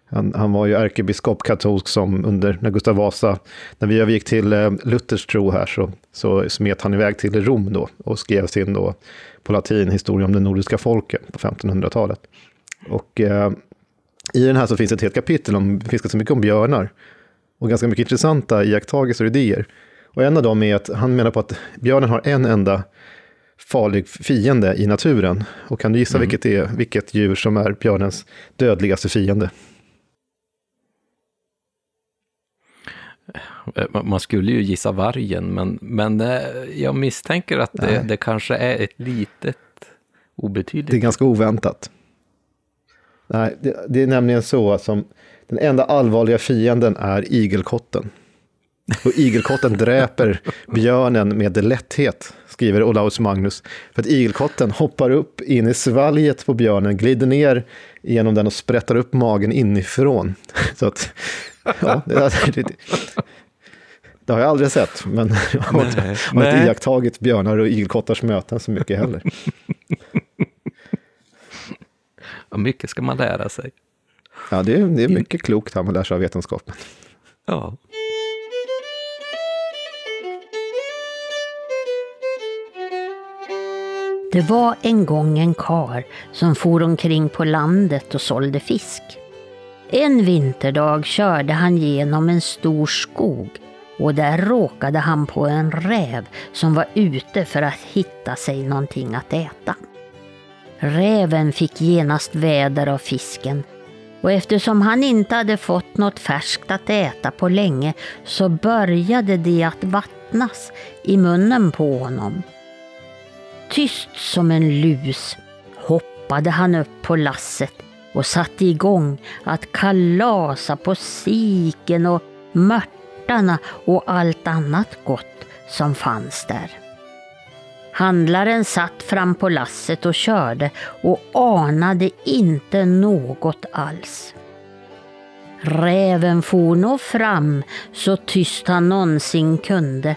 han, han, var ju ärkebiskop katolsk som under, när Gustav Vasa, när vi övergick till eh, Luthers tro här, så, så smet han iväg till Rom då och skrev sin då på latin historia om det nordiska folket på 1500-talet. Och eh, i den här så finns ett helt kapitel om, det finns ganska mycket om björnar. Och ganska mycket intressanta iakttagelser och idéer. Och en av dem är att han menar på att björnen har en enda farlig fiende i naturen. Och kan du gissa mm. vilket, är, vilket djur som är björnens dödligaste fiende? Eh, man skulle ju gissa vargen, men, men eh, jag misstänker att det, det kanske är ett litet obetydligt. Det är ganska oväntat. Nej, det, det är nämligen så att som den enda allvarliga fienden är igelkotten. Och igelkotten [LAUGHS] dräper björnen med lätthet, skriver Olaus Magnus. För att igelkotten hoppar upp in i svalget på björnen, glider ner genom den och sprättar upp magen inifrån. [LAUGHS] Så att, ja, det, det, det har jag aldrig sett, men [LAUGHS] jag har, nej, inte, har inte iakttagit björnar och igelkottars möten så mycket heller. [LAUGHS] Ja, mycket ska man lära sig. Ja, det är, det är mycket klokt här man lär sig av vetenskapen. Ja. Det var en gång en kar som for omkring på landet och sålde fisk. En vinterdag körde han genom en stor skog och där råkade han på en räv som var ute för att hitta sig någonting att äta. Räven fick genast väder av fisken och eftersom han inte hade fått något färskt att äta på länge så började det att vattnas i munnen på honom. Tyst som en lus hoppade han upp på lasset och satte igång att kalasa på siken och mörtarna och allt annat gott som fanns där. Handlaren satt fram på lasset och körde och anade inte något alls. Räven for nog fram så tyst han någonsin kunde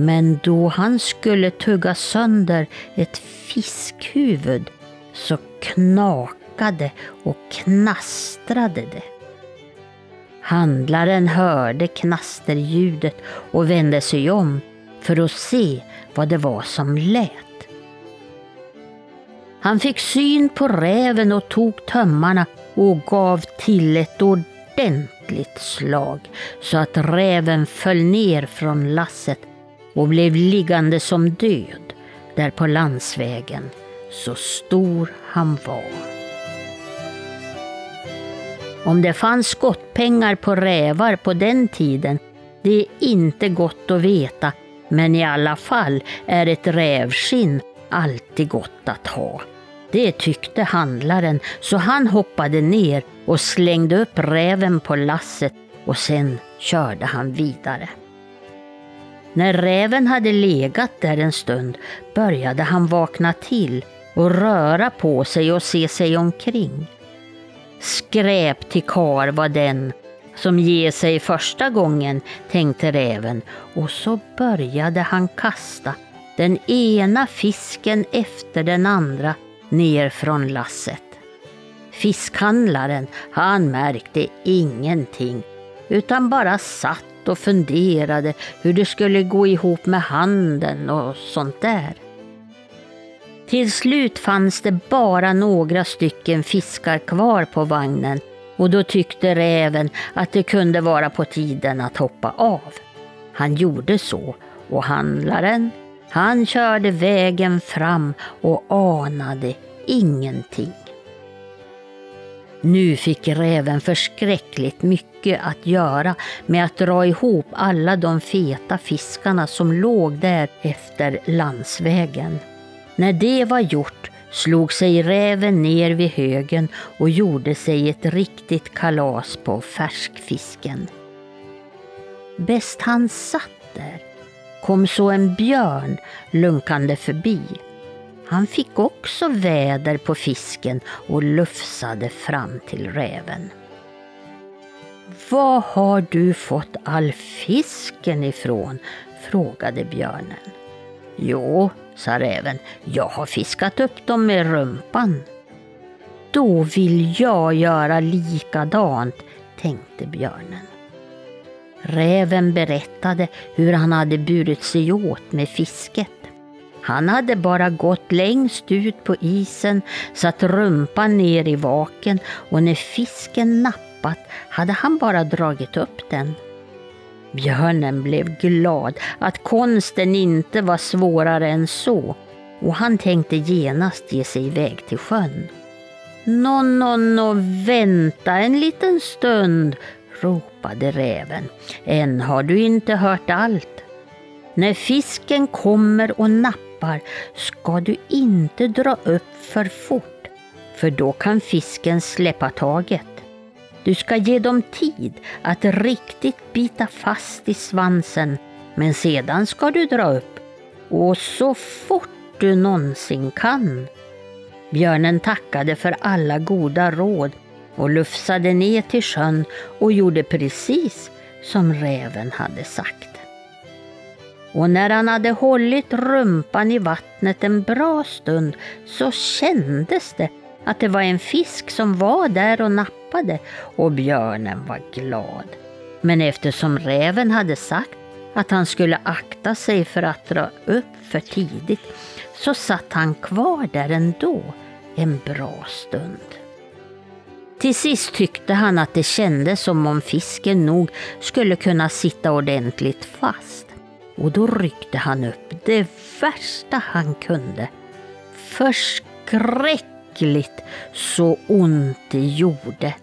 men då han skulle tugga sönder ett fiskhuvud så knakade och knastrade det. Handlaren hörde knasterljudet och vände sig om för att se vad det var som lät. Han fick syn på räven och tog tömmarna och gav till ett ordentligt slag så att räven föll ner från lasset och blev liggande som död där på landsvägen, så stor han var. Om det fanns skottpengar på rävar på den tiden, det är inte gott att veta, men i alla fall är ett rävskinn alltid gott att ha. Det tyckte handlaren, så han hoppade ner och slängde upp räven på lasset och sen körde han vidare. När räven hade legat där en stund började han vakna till och röra på sig och se sig omkring. Skräp till kar var den som ger sig första gången, tänkte räven och så började han kasta den ena fisken efter den andra ner från lasset. Fiskhandlaren, han märkte ingenting utan bara satt och funderade hur det skulle gå ihop med handeln och sånt där. Till slut fanns det bara några stycken fiskar kvar på vagnen och då tyckte räven att det kunde vara på tiden att hoppa av. Han gjorde så och handlaren, han körde vägen fram och anade ingenting. Nu fick räven förskräckligt mycket att göra med att dra ihop alla de feta fiskarna som låg där efter landsvägen. När det var gjort slog sig räven ner vid högen och gjorde sig ett riktigt kalas på färskfisken. Bäst han satt där kom så en björn lunkande förbi. Han fick också väder på fisken och lufsade fram till räven. Var har du fått all fisken ifrån? frågade björnen. Jo, sa räven, jag har fiskat upp dem med rumpan. Då vill jag göra likadant, tänkte björnen. Räven berättade hur han hade burit sig åt med fisket. Han hade bara gått längst ut på isen, satt rumpan ner i vaken och när fisken nappat hade han bara dragit upp den. Björnen blev glad att konsten inte var svårare än så och han tänkte genast ge sig iväg till sjön. Nå, nå, nå, vänta en liten stund, ropade räven. Än har du inte hört allt. När fisken kommer och nappar ska du inte dra upp för fort, för då kan fisken släppa taget. Du ska ge dem tid att riktigt bita fast i svansen, men sedan ska du dra upp och så fort du någonsin kan. Björnen tackade för alla goda råd och lufsade ner till sjön och gjorde precis som räven hade sagt. Och när han hade hållit rumpan i vattnet en bra stund så kändes det att det var en fisk som var där och nappade och björnen var glad. Men eftersom räven hade sagt att han skulle akta sig för att dra upp för tidigt så satt han kvar där ändå en bra stund. Till sist tyckte han att det kändes som om fisken nog skulle kunna sitta ordentligt fast. Och då ryckte han upp det värsta han kunde. Förskräckligt så ont det gjorde.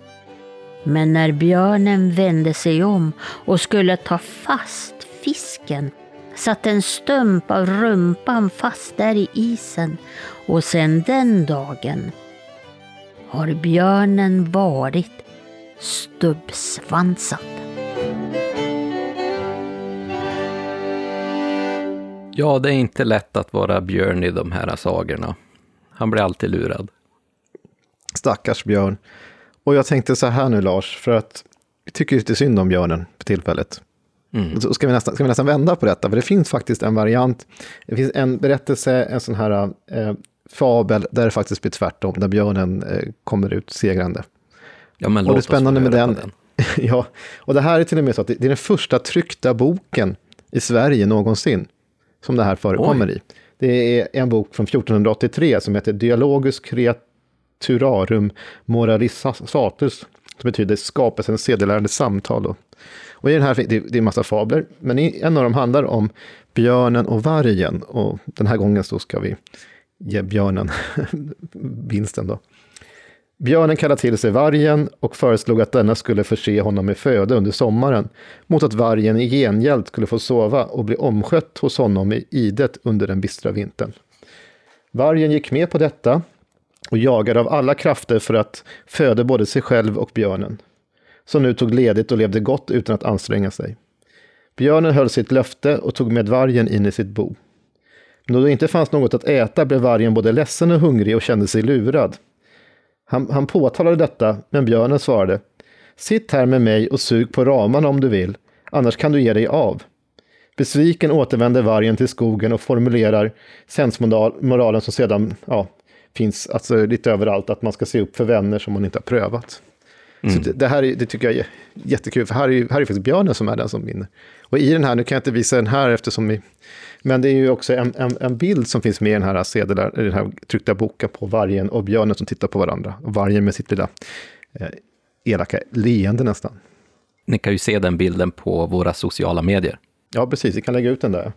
Men när björnen vände sig om och skulle ta fast fisken satt en stump av rumpan fast där i isen och sedan den dagen har björnen varit stubbsvansad. Ja, det är inte lätt att vara björn i de här sagorna. Han blir alltid lurad. Stackars björn. Och jag tänkte så här nu Lars, för att vi tycker lite synd om björnen för tillfället. Mm. Så ska vi, nästan, ska vi nästan vända på detta, för det finns faktiskt en variant. Det finns en berättelse, en sån här eh, fabel, där det faktiskt blir tvärtom, där björnen eh, kommer ut segrande. Ja, men och låt det spännande oss med den, den. [LAUGHS] ja, och det här är till och med så att det är den första tryckta boken i Sverige någonsin som det här förekommer Oj. i. Det är en bok från 1483 som heter Dialogus Creaturarum Moralisatus, som betyder skapelsens sedelärande samtal. Och i den här, det, det är en massa fabler, men en av dem handlar om björnen och vargen. Och den här gången så ska vi ge björnen [LAUGHS] vinsten då. Björnen kallade till sig vargen och föreslog att denna skulle förse honom med föda under sommaren, mot att vargen i gengäld skulle få sova och bli omskött hos honom i idet under den bistra vintern. Vargen gick med på detta och jagade av alla krafter för att föda både sig själv och björnen, som nu tog ledigt och levde gott utan att anstränga sig. Björnen höll sitt löfte och tog med vargen in i sitt bo. Men då det inte fanns något att äta blev vargen både ledsen och hungrig och kände sig lurad. Han, han påtalade detta, men björnen svarade Sitt här med mig och sug på ramarna om du vill, annars kan du ge dig av. Besviken återvänder vargen till skogen och formulerar sensmoralen som sedan ja, finns alltså, lite överallt, att man ska se upp för vänner som man inte har prövat. Mm. Så det, det, här är, det tycker jag är jättekul, för här är, här är faktiskt björnen som är den som vinner. Och i den här, nu kan jag inte visa den här eftersom vi... Men det är ju också en, en, en bild som finns med i den här, sedlar, den här tryckta boken på vargen och björnen som tittar på varandra. Och vargen med sitt lilla eh, elaka leende nästan. Ni kan ju se den bilden på våra sociala medier. Ja, precis. Vi kan lägga ut den där.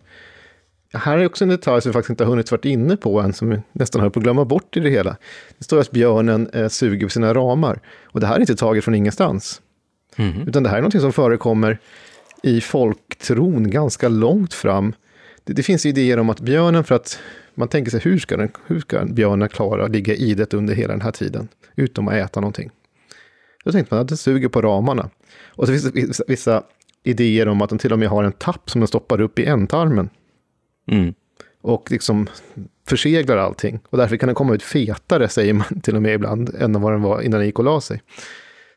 Här är också en detalj som vi faktiskt inte har hunnit varit inne på än, som vi nästan höll på att glömma bort i det hela. Det står att björnen eh, suger på sina ramar. Och det här är inte taget från ingenstans. Mm. Utan det här är något som förekommer i folktron ganska långt fram. Det, det, finns idéer om att björnen, för att man tänker sig hur ska, den, hur ska björnen klara att ligga i det under hela den här tiden, utom att äta någonting. Då tänkte man att den suger på ramarna. Och så finns det vissa, vissa idéer om att den till och med har en tapp som den stoppar upp i ändtarmen. Mm. Och liksom förseglar allting. Och därför kan den komma ut fetare, säger man till och med ibland, än vad den var innan den gick och la sig.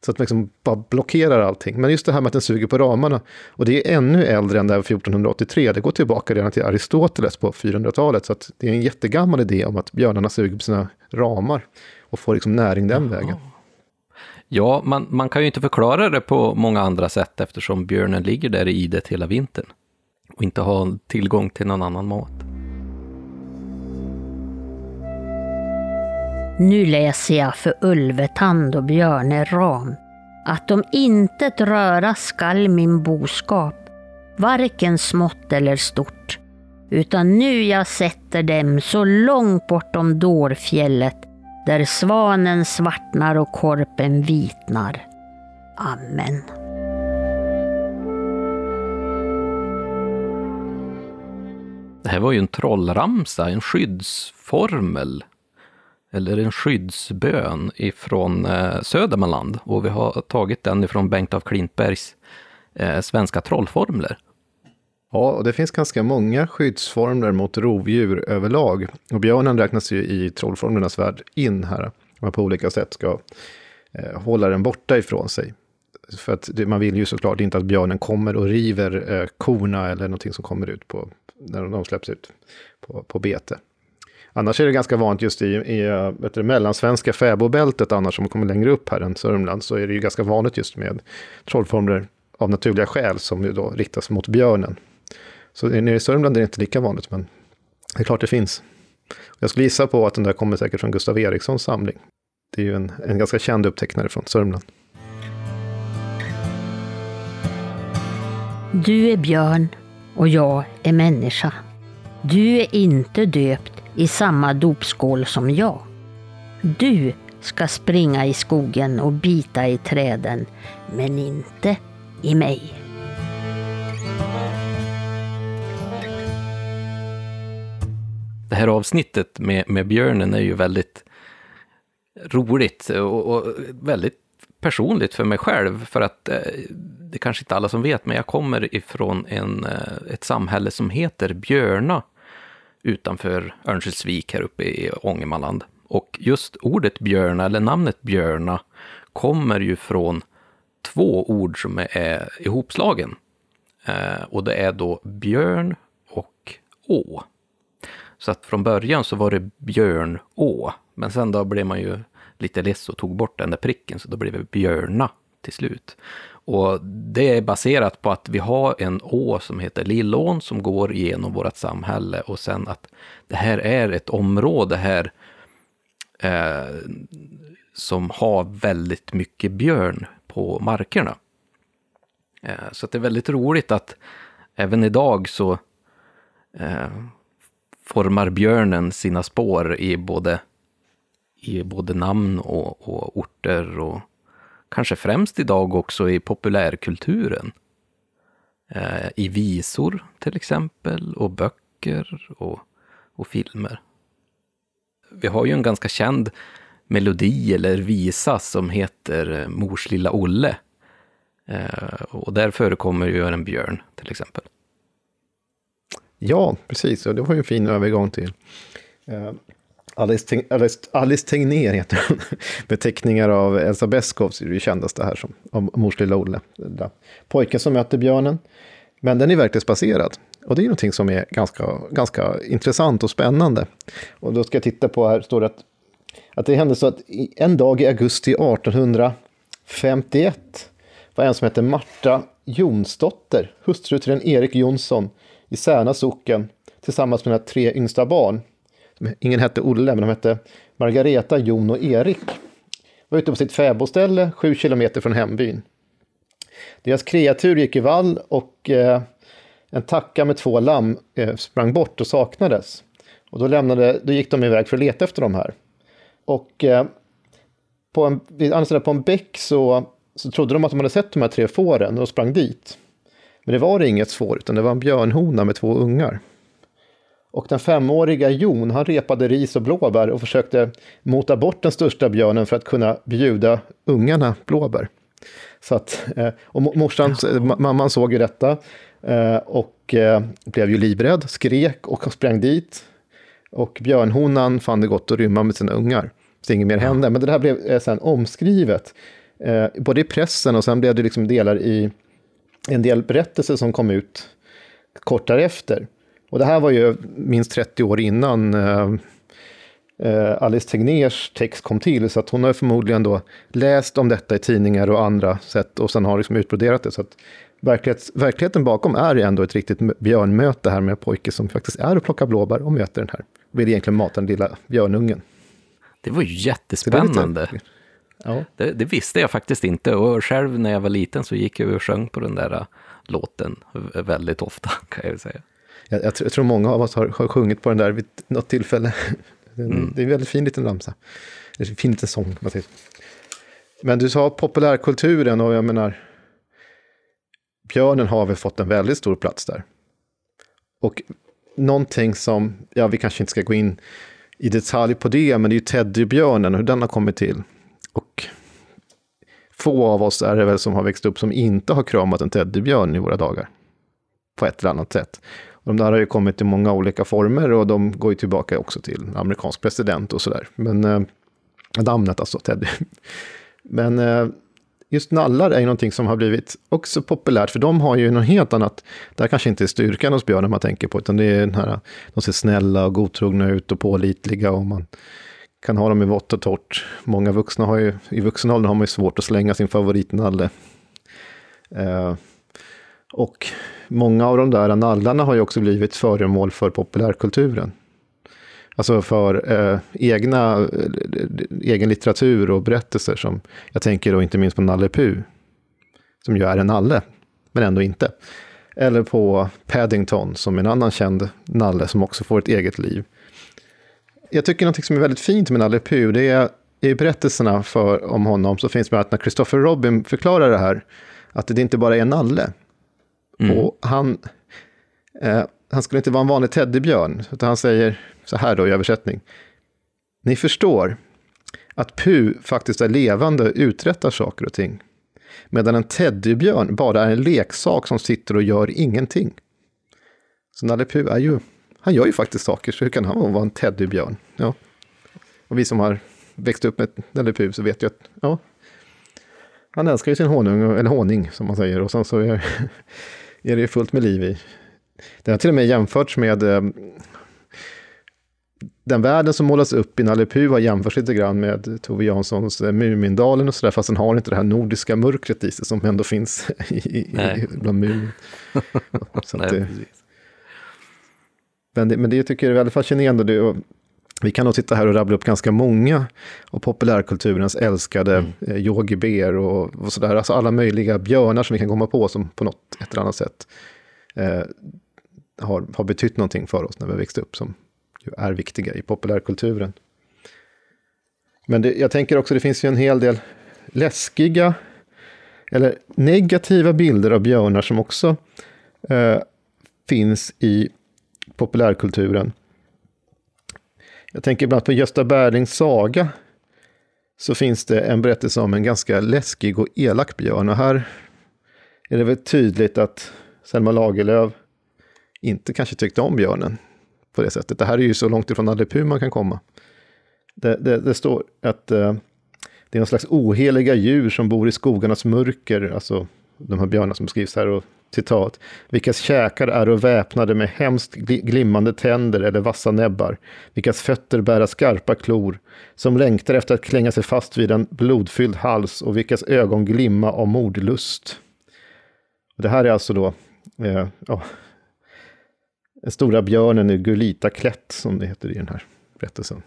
Så att den liksom bara blockerar allting. Men just det här med att den suger på ramarna. Och det är ännu äldre än det här 1483. Det går tillbaka redan till Aristoteles på 400-talet. Så att det är en jättegammal idé om att björnarna suger på sina ramar. Och får liksom näring den Jaha. vägen. Ja, man, man kan ju inte förklara det på många andra sätt eftersom björnen ligger där i idet hela vintern och inte har tillgång till någon annan mat. Nu läser jag för Ulvetand och Björne Ram att om intet röra skall min boskap, varken smått eller stort, utan nu jag sätter dem så långt bortom Dårfjället där svanen svartnar och korpen vitnar. Amen. Det här var ju en trollramsa, en skyddsformel eller en skyddsbön ifrån eh, Södermanland och vi har tagit den ifrån Bengt af Klintbergs eh, Svenska trollformler. Ja, och det finns ganska många skyddsformler mot rovdjur överlag. Och björnen räknas ju i trollformlernas värld in här. Man på olika sätt ska eh, hålla den borta ifrån sig. För att det, man vill ju såklart inte att björnen kommer och river eh, korna eller någonting som kommer ut på, när de släpps ut på, på bete. Annars är det ganska vanligt just i, i eh, vet du, mellansvenska fäbodbältet, annars som kommer längre upp här än Sörmland, så är det ju ganska vanligt just med trollformler av naturliga skäl som ju då riktas mot björnen. Så nere i Sörmland är det inte lika vanligt, men det är klart det finns. Jag skulle gissa på att den där kommer säkert från Gustav Erikssons samling. Det är ju en, en ganska känd upptecknare från Sörmland. Du är björn och jag är människa. Du är inte döpt i samma dopskål som jag. Du ska springa i skogen och bita i träden, men inte i mig. Det här avsnittet med, med björnen är ju väldigt roligt och, och väldigt personligt för mig själv, för att det det kanske inte alla som vet, men jag kommer ifrån en, eh, ett samhälle som heter Björna utanför Örnsköldsvik här uppe i Ångermanland. Och just ordet björna, eller namnet björna, kommer ju från två ord som är ihopslagen. Eh, och det är då björn och å. Så att från början så var det björnå, men sen då blev man ju lite less och tog bort den där pricken, så då blev det björna till slut. Och det är baserat på att vi har en å som heter Lillån som går genom vårt samhälle och sen att det här är ett område här eh, som har väldigt mycket björn på markerna. Eh, så det är väldigt roligt att även idag så eh, formar björnen sina spår i både, i både namn och, och orter och kanske främst idag också i populärkulturen. Eh, I visor till exempel, och böcker och, och filmer. Vi har ju en ganska känd melodi eller visa som heter eh, Mors lilla Olle. Eh, och där förekommer ju en björn till exempel. Ja, precis. Och det var ju en fin övergång till eh, Alice, Alice, Alice Tegnér heter hon. [LAUGHS] Beteckningar av Elsa Beskow, är det kändaste här som om Mors lilla Olle. Pojken som möter björnen. Men den är verklighetsbaserad. Och det är någonting som är ganska, ganska intressant och spännande. Och då ska jag titta på, här står det att att det hände så att en dag i augusti 1851 var en som hette Marta Jonsdotter, hustru till en Erik Jonsson i Särna socken, tillsammans med sina tre yngsta barn. Ingen hette Olle, men de hette Margareta, Jon och Erik. Var ute på sitt fäbodställe sju kilometer från hembyn. Deras kreatur gick i vall och eh, en tacka med två lamm eh, sprang bort och saknades. Och då, lämnade, då gick de iväg för att leta efter de här. Och eh, på en, vid andra sidan på en bäck så, så trodde de att de hade sett de här tre fåren och sprang dit. Men det var inget får, utan det var en björnhona med två ungar. Och den femåriga Jon, han repade ris och blåbär och försökte mota bort den största björnen för att kunna bjuda ungarna blåbär. Så att, eh, och morsan, mamman såg ju detta eh, och eh, blev ju livrädd, skrek och sprang dit. Och björnhonan fann det gott att rymma med sina ungar. Så inget mer hände. Men det här blev sen omskrivet, både i pressen och sen blev det liksom delar i en del berättelser som kom ut kort därefter. Och det här var ju minst 30 år innan eh, Alice Tegnérs text kom till, så att hon har förmodligen då läst om detta i tidningar och andra sätt och sen har liksom utbroderat det. Så att verkligheten bakom är ändå ett riktigt björnmöte här med pojke som faktiskt är och plockar blåbär och möter den här. Vill egentligen mata den lilla björnungen. Det var ju jättespännande. Det, ja. det, det, visste jag faktiskt inte och själv när jag var liten så gick jag och sjöng på den där äh, låten väldigt ofta [LAUGHS] kan jag säga. Jag, jag, tror många av oss har, har sjungit på den där vid något tillfälle. [LAUGHS] Mm. Det är en väldigt fin liten ramsa. En fin liten sång. Men du sa populärkulturen och jag menar, björnen har väl fått en väldigt stor plats där. Och någonting som, ja vi kanske inte ska gå in i detalj på det, men det är ju teddybjörnen och hur den har kommit till. Och få av oss är det väl som har växt upp som inte har kramat en teddybjörn i våra dagar. På ett eller annat sätt. De där har ju kommit i många olika former och de går ju tillbaka också till amerikansk president och sådär. Men eh, namnet alltså, Teddy. Men eh, just nallar är ju någonting som har blivit också populärt, för de har ju något helt annat. Det här kanske inte är styrkan hos björnen man tänker på, utan det är den här, de ser snälla och godtrogna ut och pålitliga och man kan ha dem i vått och torrt. Många vuxna har ju, i vuxen ålder har man ju svårt att slänga sin favoritnalle. Eh, och många av de där nallarna har ju också blivit föremål för populärkulturen. Alltså för eh, egna, eh, egen litteratur och berättelser som jag tänker då inte minst på Nalle Puh. Som ju är en nalle, men ändå inte. Eller på Paddington som en annan känd nalle som också får ett eget liv. Jag tycker något som är väldigt fint med Nalle Puh, det är i berättelserna för, om honom så finns det att när Christopher Robin förklarar det här, att det inte bara är en nalle, Mm. Och han, eh, han skulle inte vara en vanlig teddybjörn, utan han säger så här då i översättning. Ni förstår att Pu faktiskt är levande och uträttar saker och ting. Medan en teddybjörn bara är en leksak som sitter och gör ingenting. Så Nalle Puh är ju, han gör ju faktiskt saker, så hur kan han vara en teddybjörn? Ja. Och vi som har växt upp med Nalle Puh så vet ju att, ja, han älskar ju sin honung, eller honung som man säger, och sen så är är det fullt med liv i. Den har till och med jämförts med eh, den världen som målas upp i Nalle Puh har jämförts lite grann med Tove Janssons eh, Mumindalen och sådär, fast den har inte det här nordiska mörkret i sig som ändå finns [LAUGHS] i, i, bland Mumin. [LAUGHS] men, det, men det tycker jag är väldigt fascinerande. Det, vi kan nog sitta här och rabbla upp ganska många av populärkulturens älskade mm. eh, Yogi Bear och, och sådär. Alltså alla möjliga björnar som vi kan komma på som på något ett eller annat sätt eh, har, har betytt någonting för oss när vi har växt upp som ju är viktiga i populärkulturen. Men det, jag tänker också, det finns ju en hel del läskiga eller negativa bilder av björnar som också eh, finns i populärkulturen. Jag tänker ibland på Gösta Berlings saga. Så finns det en berättelse om en ganska läskig och elak björn. Och här är det väl tydligt att Selma Lagerlöf inte kanske tyckte om björnen på det sättet. Det här är ju så långt ifrån Nalle man kan komma. Det, det, det står att eh, det är någon slags oheliga djur som bor i skogarnas mörker, alltså de här björnarna som skrivs här. Och citat, vilkas käkar är väpnade med hemskt glimmande tänder eller vassa näbbar, vilkas fötter bära skarpa klor, som längtar efter att klänga sig fast vid en blodfylld hals och vilkas ögon glimma av mordlust. Det här är alltså då eh, oh, den stora björnen i Gulita klätt, som det heter i den här berättelsen.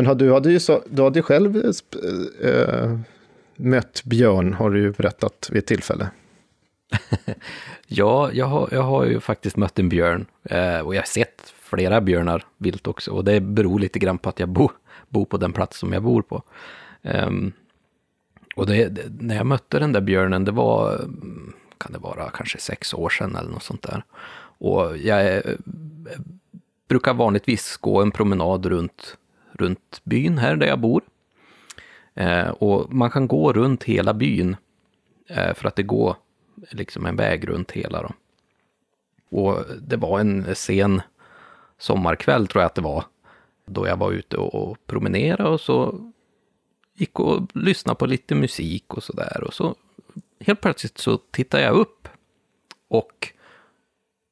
Men du hade ju så, du hade själv äh, mött Björn, har du ju berättat vid ett tillfälle. [LAUGHS] ja, jag har, jag har ju faktiskt mött en björn eh, och jag har sett flera björnar vilt också. Och det beror lite grann på att jag bor bo på den plats som jag bor på. Um, och det, det, när jag mötte den där björnen, det var, kan det vara kanske sex år sedan eller något sånt där. Och jag eh, brukar vanligtvis gå en promenad runt runt byn här där jag bor. Eh, och man kan gå runt hela byn eh, för att det går liksom en väg runt hela. Då. Och det var en sen sommarkväll tror jag att det var, då jag var ute och promenerade och så gick och lyssnade på lite musik och sådär. Och så helt plötsligt så tittar jag upp och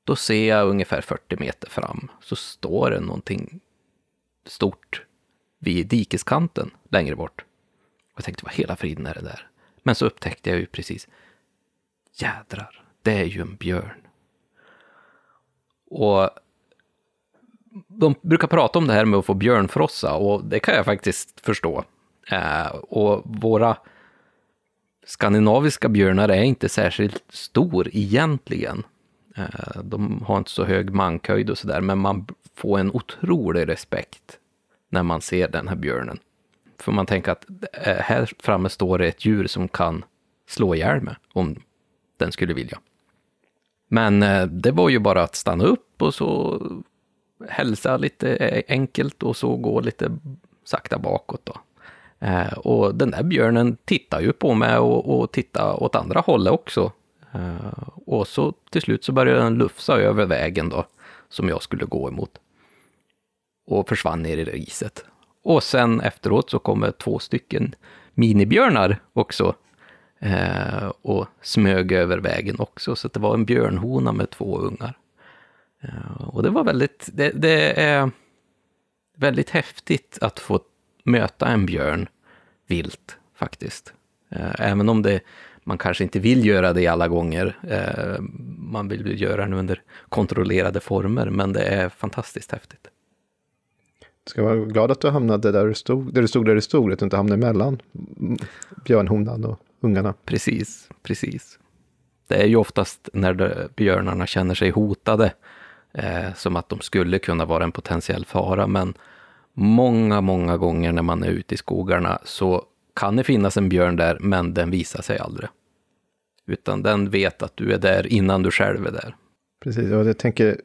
då ser jag ungefär 40 meter fram så står det någonting stort vid dikeskanten längre bort. Och jag tänkte, vad hela friden är det där? Men så upptäckte jag ju precis, jädrar, det är ju en björn. Och de brukar prata om det här med att få björnfrossa och det kan jag faktiskt förstå. Eh, och våra skandinaviska björnar är inte särskilt stor egentligen. Eh, de har inte så hög mankhöjd och sådär, men man får en otrolig respekt när man ser den här björnen. För man tänker att eh, här framme står det ett djur som kan slå ihjäl mig om den skulle vilja. Men eh, det var ju bara att stanna upp och så hälsa lite e-, enkelt och så gå lite sakta bakåt då. Eh, och den där björnen tittar ju på mig och, och tittar åt andra hållet också. Och så till slut så började den lufsa över vägen då, som jag skulle gå emot och försvann ner i riset. Och sen efteråt så kommer två stycken minibjörnar också eh, och smög över vägen också. Så det var en björnhona med två ungar. Eh, och det var väldigt, det, det, är väldigt häftigt att få möta en björn vilt faktiskt. Eh, även om det, man kanske inte vill göra det alla gånger. Eh, man vill göra det under kontrollerade former, men det är fantastiskt häftigt ska vara glad att du hamnade där du stod, där du stod, där du stod, att du inte hamnade mellan björnhonan och ungarna. Precis, precis. Det är ju oftast när björnarna känner sig hotade, eh, som att de skulle kunna vara en potentiell fara, men många, många gånger när man är ute i skogarna så kan det finnas en björn där, men den visar sig aldrig. Utan den vet att du är där innan du själv är där. Precis, och jag tänker,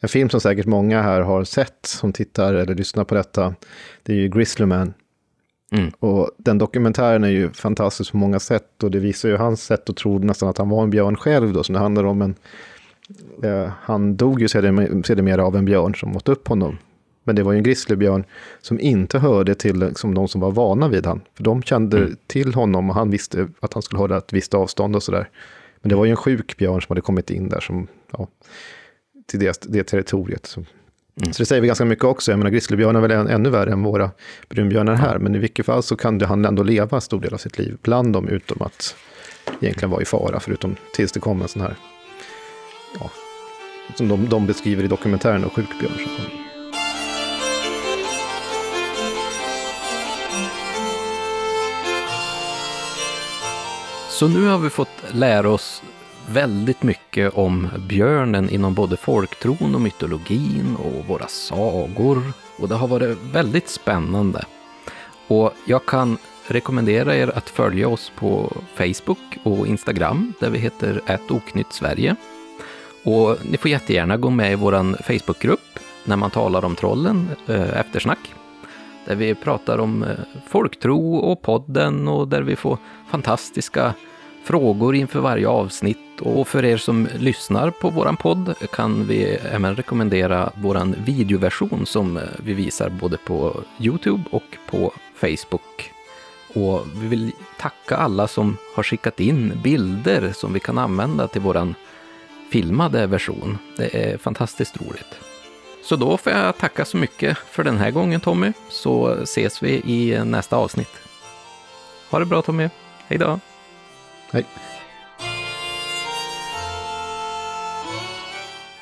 en film som säkert många här har sett som tittar eller lyssnar på detta, det är ju Grizzly Man. Mm. Och den dokumentären är ju fantastisk på många sätt och det visar ju hans sätt att tro nästan att han var en björn själv då, som det handlar om en... Eh, han dog ju sedermera av en björn som åt upp honom. Men det var ju en grizzlybjörn som inte hörde till liksom, de som var vana vid han. För de kände mm. till honom och han visste att han skulle hålla ett visst avstånd och sådär. Men det var ju en sjuk björn som hade kommit in där som, till det, det territoriet. Så, mm. så det säger vi ganska mycket också. Jag menar, grizzlybjörnar är väl än, ännu värre än våra brunbjörnar här. Men i vilket fall så kan han ändå leva en stor del av sitt liv bland dem, utom att egentligen vara i fara, förutom tills det kom en sån här, ja, som de, de beskriver i dokumentären, och sjukbjörn kom. Så nu har vi fått lära oss väldigt mycket om björnen inom både folktron och mytologin och våra sagor. Och det har varit väldigt spännande. Och jag kan rekommendera er att följa oss på Facebook och Instagram där vi heter Sverige. Och ni får jättegärna gå med i vår Facebookgrupp när man talar om trollen, eh, eftersnack. Där vi pratar om eh, folktro och podden och där vi får fantastiska frågor inför varje avsnitt och för er som lyssnar på våran podd kan vi även rekommendera våran videoversion som eh, vi visar både på Youtube och på Facebook. Och vi vill tacka alla som har skickat in bilder som vi kan använda till våran filmade version. Det är fantastiskt roligt. Så då får jag tacka så mycket för den här gången Tommy, så ses vi i nästa avsnitt. Ha det bra Tommy. Hej då! Hej.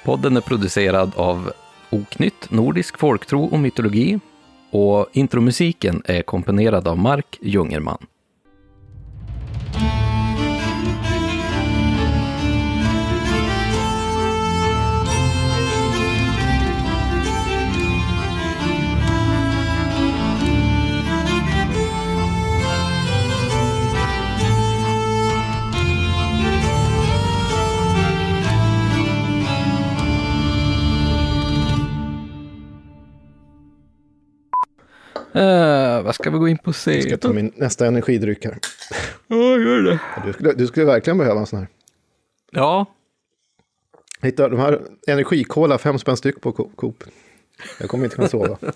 Podden är producerad av Oknytt, Nordisk folktro och mytologi och intromusiken är komponerad av Mark Jungerman. Uh, vad ska vi gå in på se? Jag ska ta min nästa energidryck här. Ja, gör det. Du skulle, du skulle verkligen behöva en sån här. Ja, Hitta de här energikola, fem spänn styck på Coop. Jag kommer inte kunna sova. [LAUGHS]